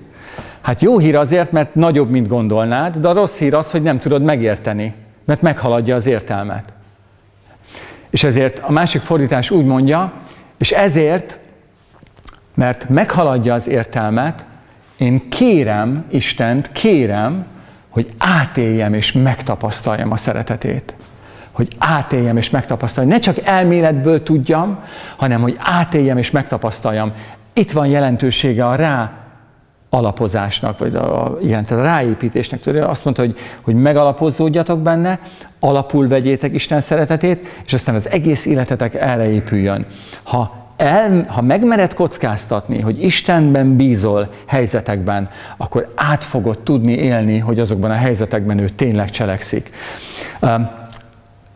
Hát jó hír azért, mert nagyobb, mint gondolnád, de a rossz hír az, hogy nem tudod megérteni, mert meghaladja az értelmet. És ezért a másik fordítás úgy mondja, és ezért, mert meghaladja az értelmet, én kérem Istent, kérem, hogy átéljem és megtapasztaljam a szeretetét. Hogy átéljem és megtapasztaljam. Ne csak elméletből tudjam, hanem hogy átéljem és megtapasztaljam. Itt van jelentősége a rá alapozásnak, vagy a, igen, tehát a ráépítésnek. Tudod, azt mondta, hogy, hogy megalapozódjatok benne, alapul vegyétek Isten szeretetét, és aztán az egész életetek erre épüljön. Ha el, ha megmered kockáztatni, hogy Istenben bízol helyzetekben, akkor át fogod tudni élni, hogy azokban a helyzetekben ő tényleg cselekszik.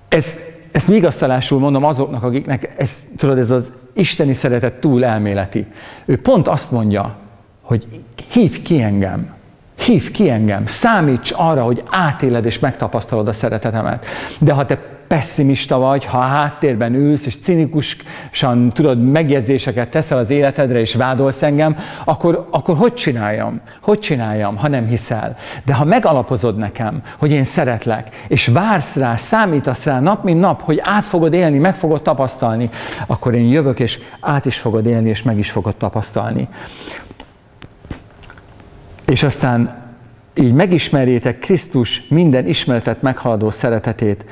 Ez, ezt vigasztalásul mondom azoknak, akiknek ez, tudod, ez az isteni szeretet túl elméleti. Ő pont azt mondja, hogy hív ki engem, hív ki engem, számíts arra, hogy átéled és megtapasztalod a szeretetemet. De ha te pessimista vagy, ha a háttérben ülsz, és cinikusan tudod, megjegyzéseket teszel az életedre, és vádolsz engem, akkor, akkor hogy csináljam? Hogy csináljam, ha nem hiszel? De ha megalapozod nekem, hogy én szeretlek, és vársz rá, számítasz rá nap, mint nap, hogy át fogod élni, meg fogod tapasztalni, akkor én jövök, és át is fogod élni, és meg is fogod tapasztalni. És aztán így megismerjétek Krisztus minden ismeretet meghaladó szeretetét,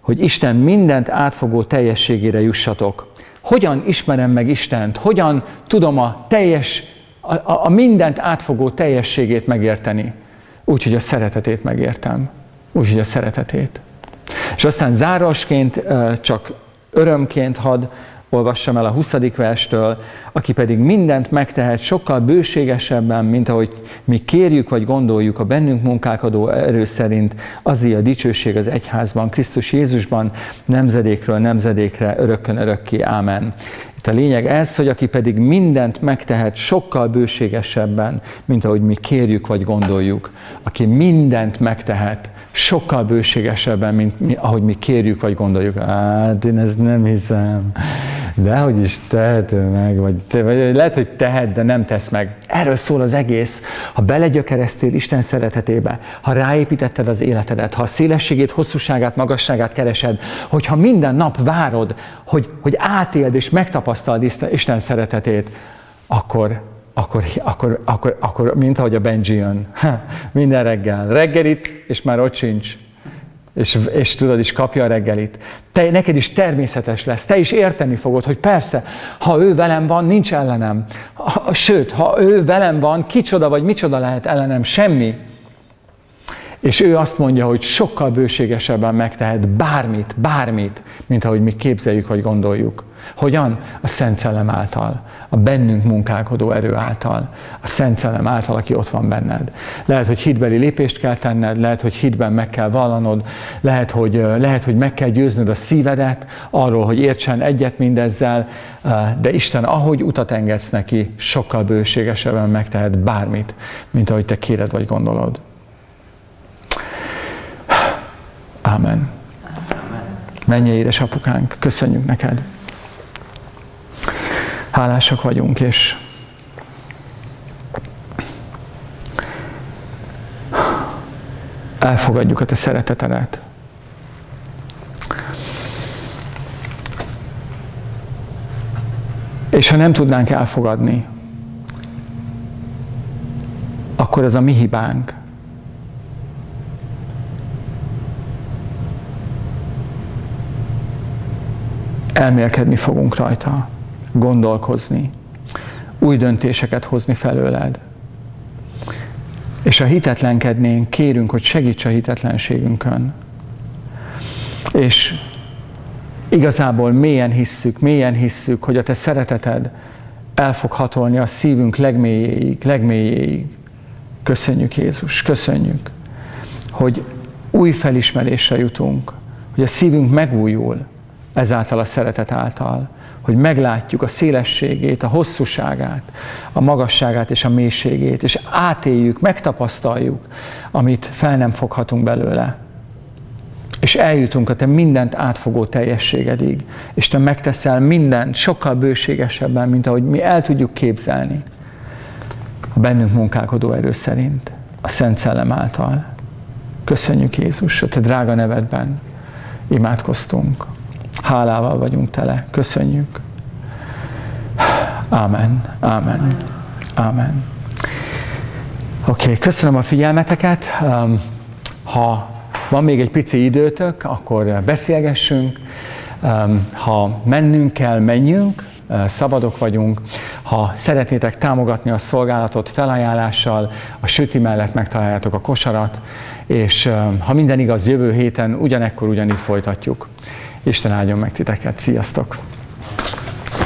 hogy Isten mindent átfogó teljességére jussatok. Hogyan ismerem meg Istent? Hogyan tudom a teljes, a, a, mindent átfogó teljességét megérteni? Úgy, hogy a szeretetét megértem. Úgy, hogy a szeretetét. És aztán zárasként csak örömként had olvassam el a 20. verstől, aki pedig mindent megtehet sokkal bőségesebben, mint ahogy mi kérjük vagy gondoljuk a bennünk munkálkodó erő szerint, azért a dicsőség az egyházban, Krisztus Jézusban, nemzedékről nemzedékre, örökkön örökké. Ámen. Itt a lényeg ez, hogy aki pedig mindent megtehet sokkal bőségesebben, mint ahogy mi kérjük vagy gondoljuk. Aki mindent megtehet, sokkal bőségesebben, mint mi, ahogy mi kérjük vagy gondoljuk. Hát én ezt nem hiszem. De hogy is teheted meg, vagy, te, vagy lehet, hogy tehet, de nem tesz meg. Erről szól az egész. Ha belegyökereztél Isten szeretetébe, ha ráépítetted az életedet, ha a szélességét, hosszúságát, magasságát keresed, hogyha minden nap várod, hogy, hogy átéld és megtapasztald Isten szeretetét, akkor, akkor, akkor, akkor, akkor mint ahogy a Benji jön, minden reggel, reggelit, és már ott sincs, és, és tudod is kapja a reggelit. Te, neked is természetes lesz, te is érteni fogod, hogy persze, ha ő velem van, nincs ellenem. Sőt, ha ő velem van, kicsoda vagy micsoda lehet ellenem, semmi. És ő azt mondja, hogy sokkal bőségesebben megtehet bármit, bármit, mint ahogy mi képzeljük vagy gondoljuk. Hogyan? A Szent Szellem által, a bennünk munkálkodó erő által, a Szent Szellem által, aki ott van benned. Lehet, hogy hitbeli lépést kell tenned, lehet, hogy hitben meg kell vallanod, lehet, hogy, lehet, hogy meg kell győznöd a szívedet arról, hogy értsen egyet mindezzel, de Isten, ahogy utat engedsz neki, sokkal bőségesebben megtehet bármit, mint ahogy te kéred vagy gondolod. Amen. Menj, édesapukánk, köszönjük neked. Hálásak vagyunk, és elfogadjuk a te szeretetedet. És ha nem tudnánk elfogadni, akkor ez a mi hibánk. Elmélkedni fogunk rajta gondolkozni, új döntéseket hozni felőled. És ha hitetlenkednénk, kérünk, hogy segíts a hitetlenségünkön. És igazából mélyen hisszük, mélyen hisszük, hogy a te szereteted el fog hatolni a szívünk legmélyéig, legmélyéig. Köszönjük Jézus, köszönjük, hogy új felismerésre jutunk, hogy a szívünk megújul ezáltal a szeretet által hogy meglátjuk a szélességét, a hosszúságát, a magasságát és a mélységét, és átéljük, megtapasztaljuk, amit fel nem foghatunk belőle. És eljutunk a te mindent átfogó teljességedig, és te megteszel mindent sokkal bőségesebben, mint ahogy mi el tudjuk képzelni a bennünk munkálkodó erő szerint, a Szent Szellem által. Köszönjük Jézus, a te drága nevedben imádkoztunk. Hálával vagyunk tele. Köszönjük. Amen. Amen. Amen. Oké, okay, köszönöm a figyelmeteket. Ha van még egy pici időtök, akkor beszélgessünk. Ha mennünk kell, menjünk, szabadok vagyunk. Ha szeretnétek támogatni a szolgálatot felajánlással, a süti mellett megtaláljátok a kosarat, és ha minden igaz, jövő héten ugyanekkor ugyanitt folytatjuk. Isten áldjon meg titeket. Sziasztok!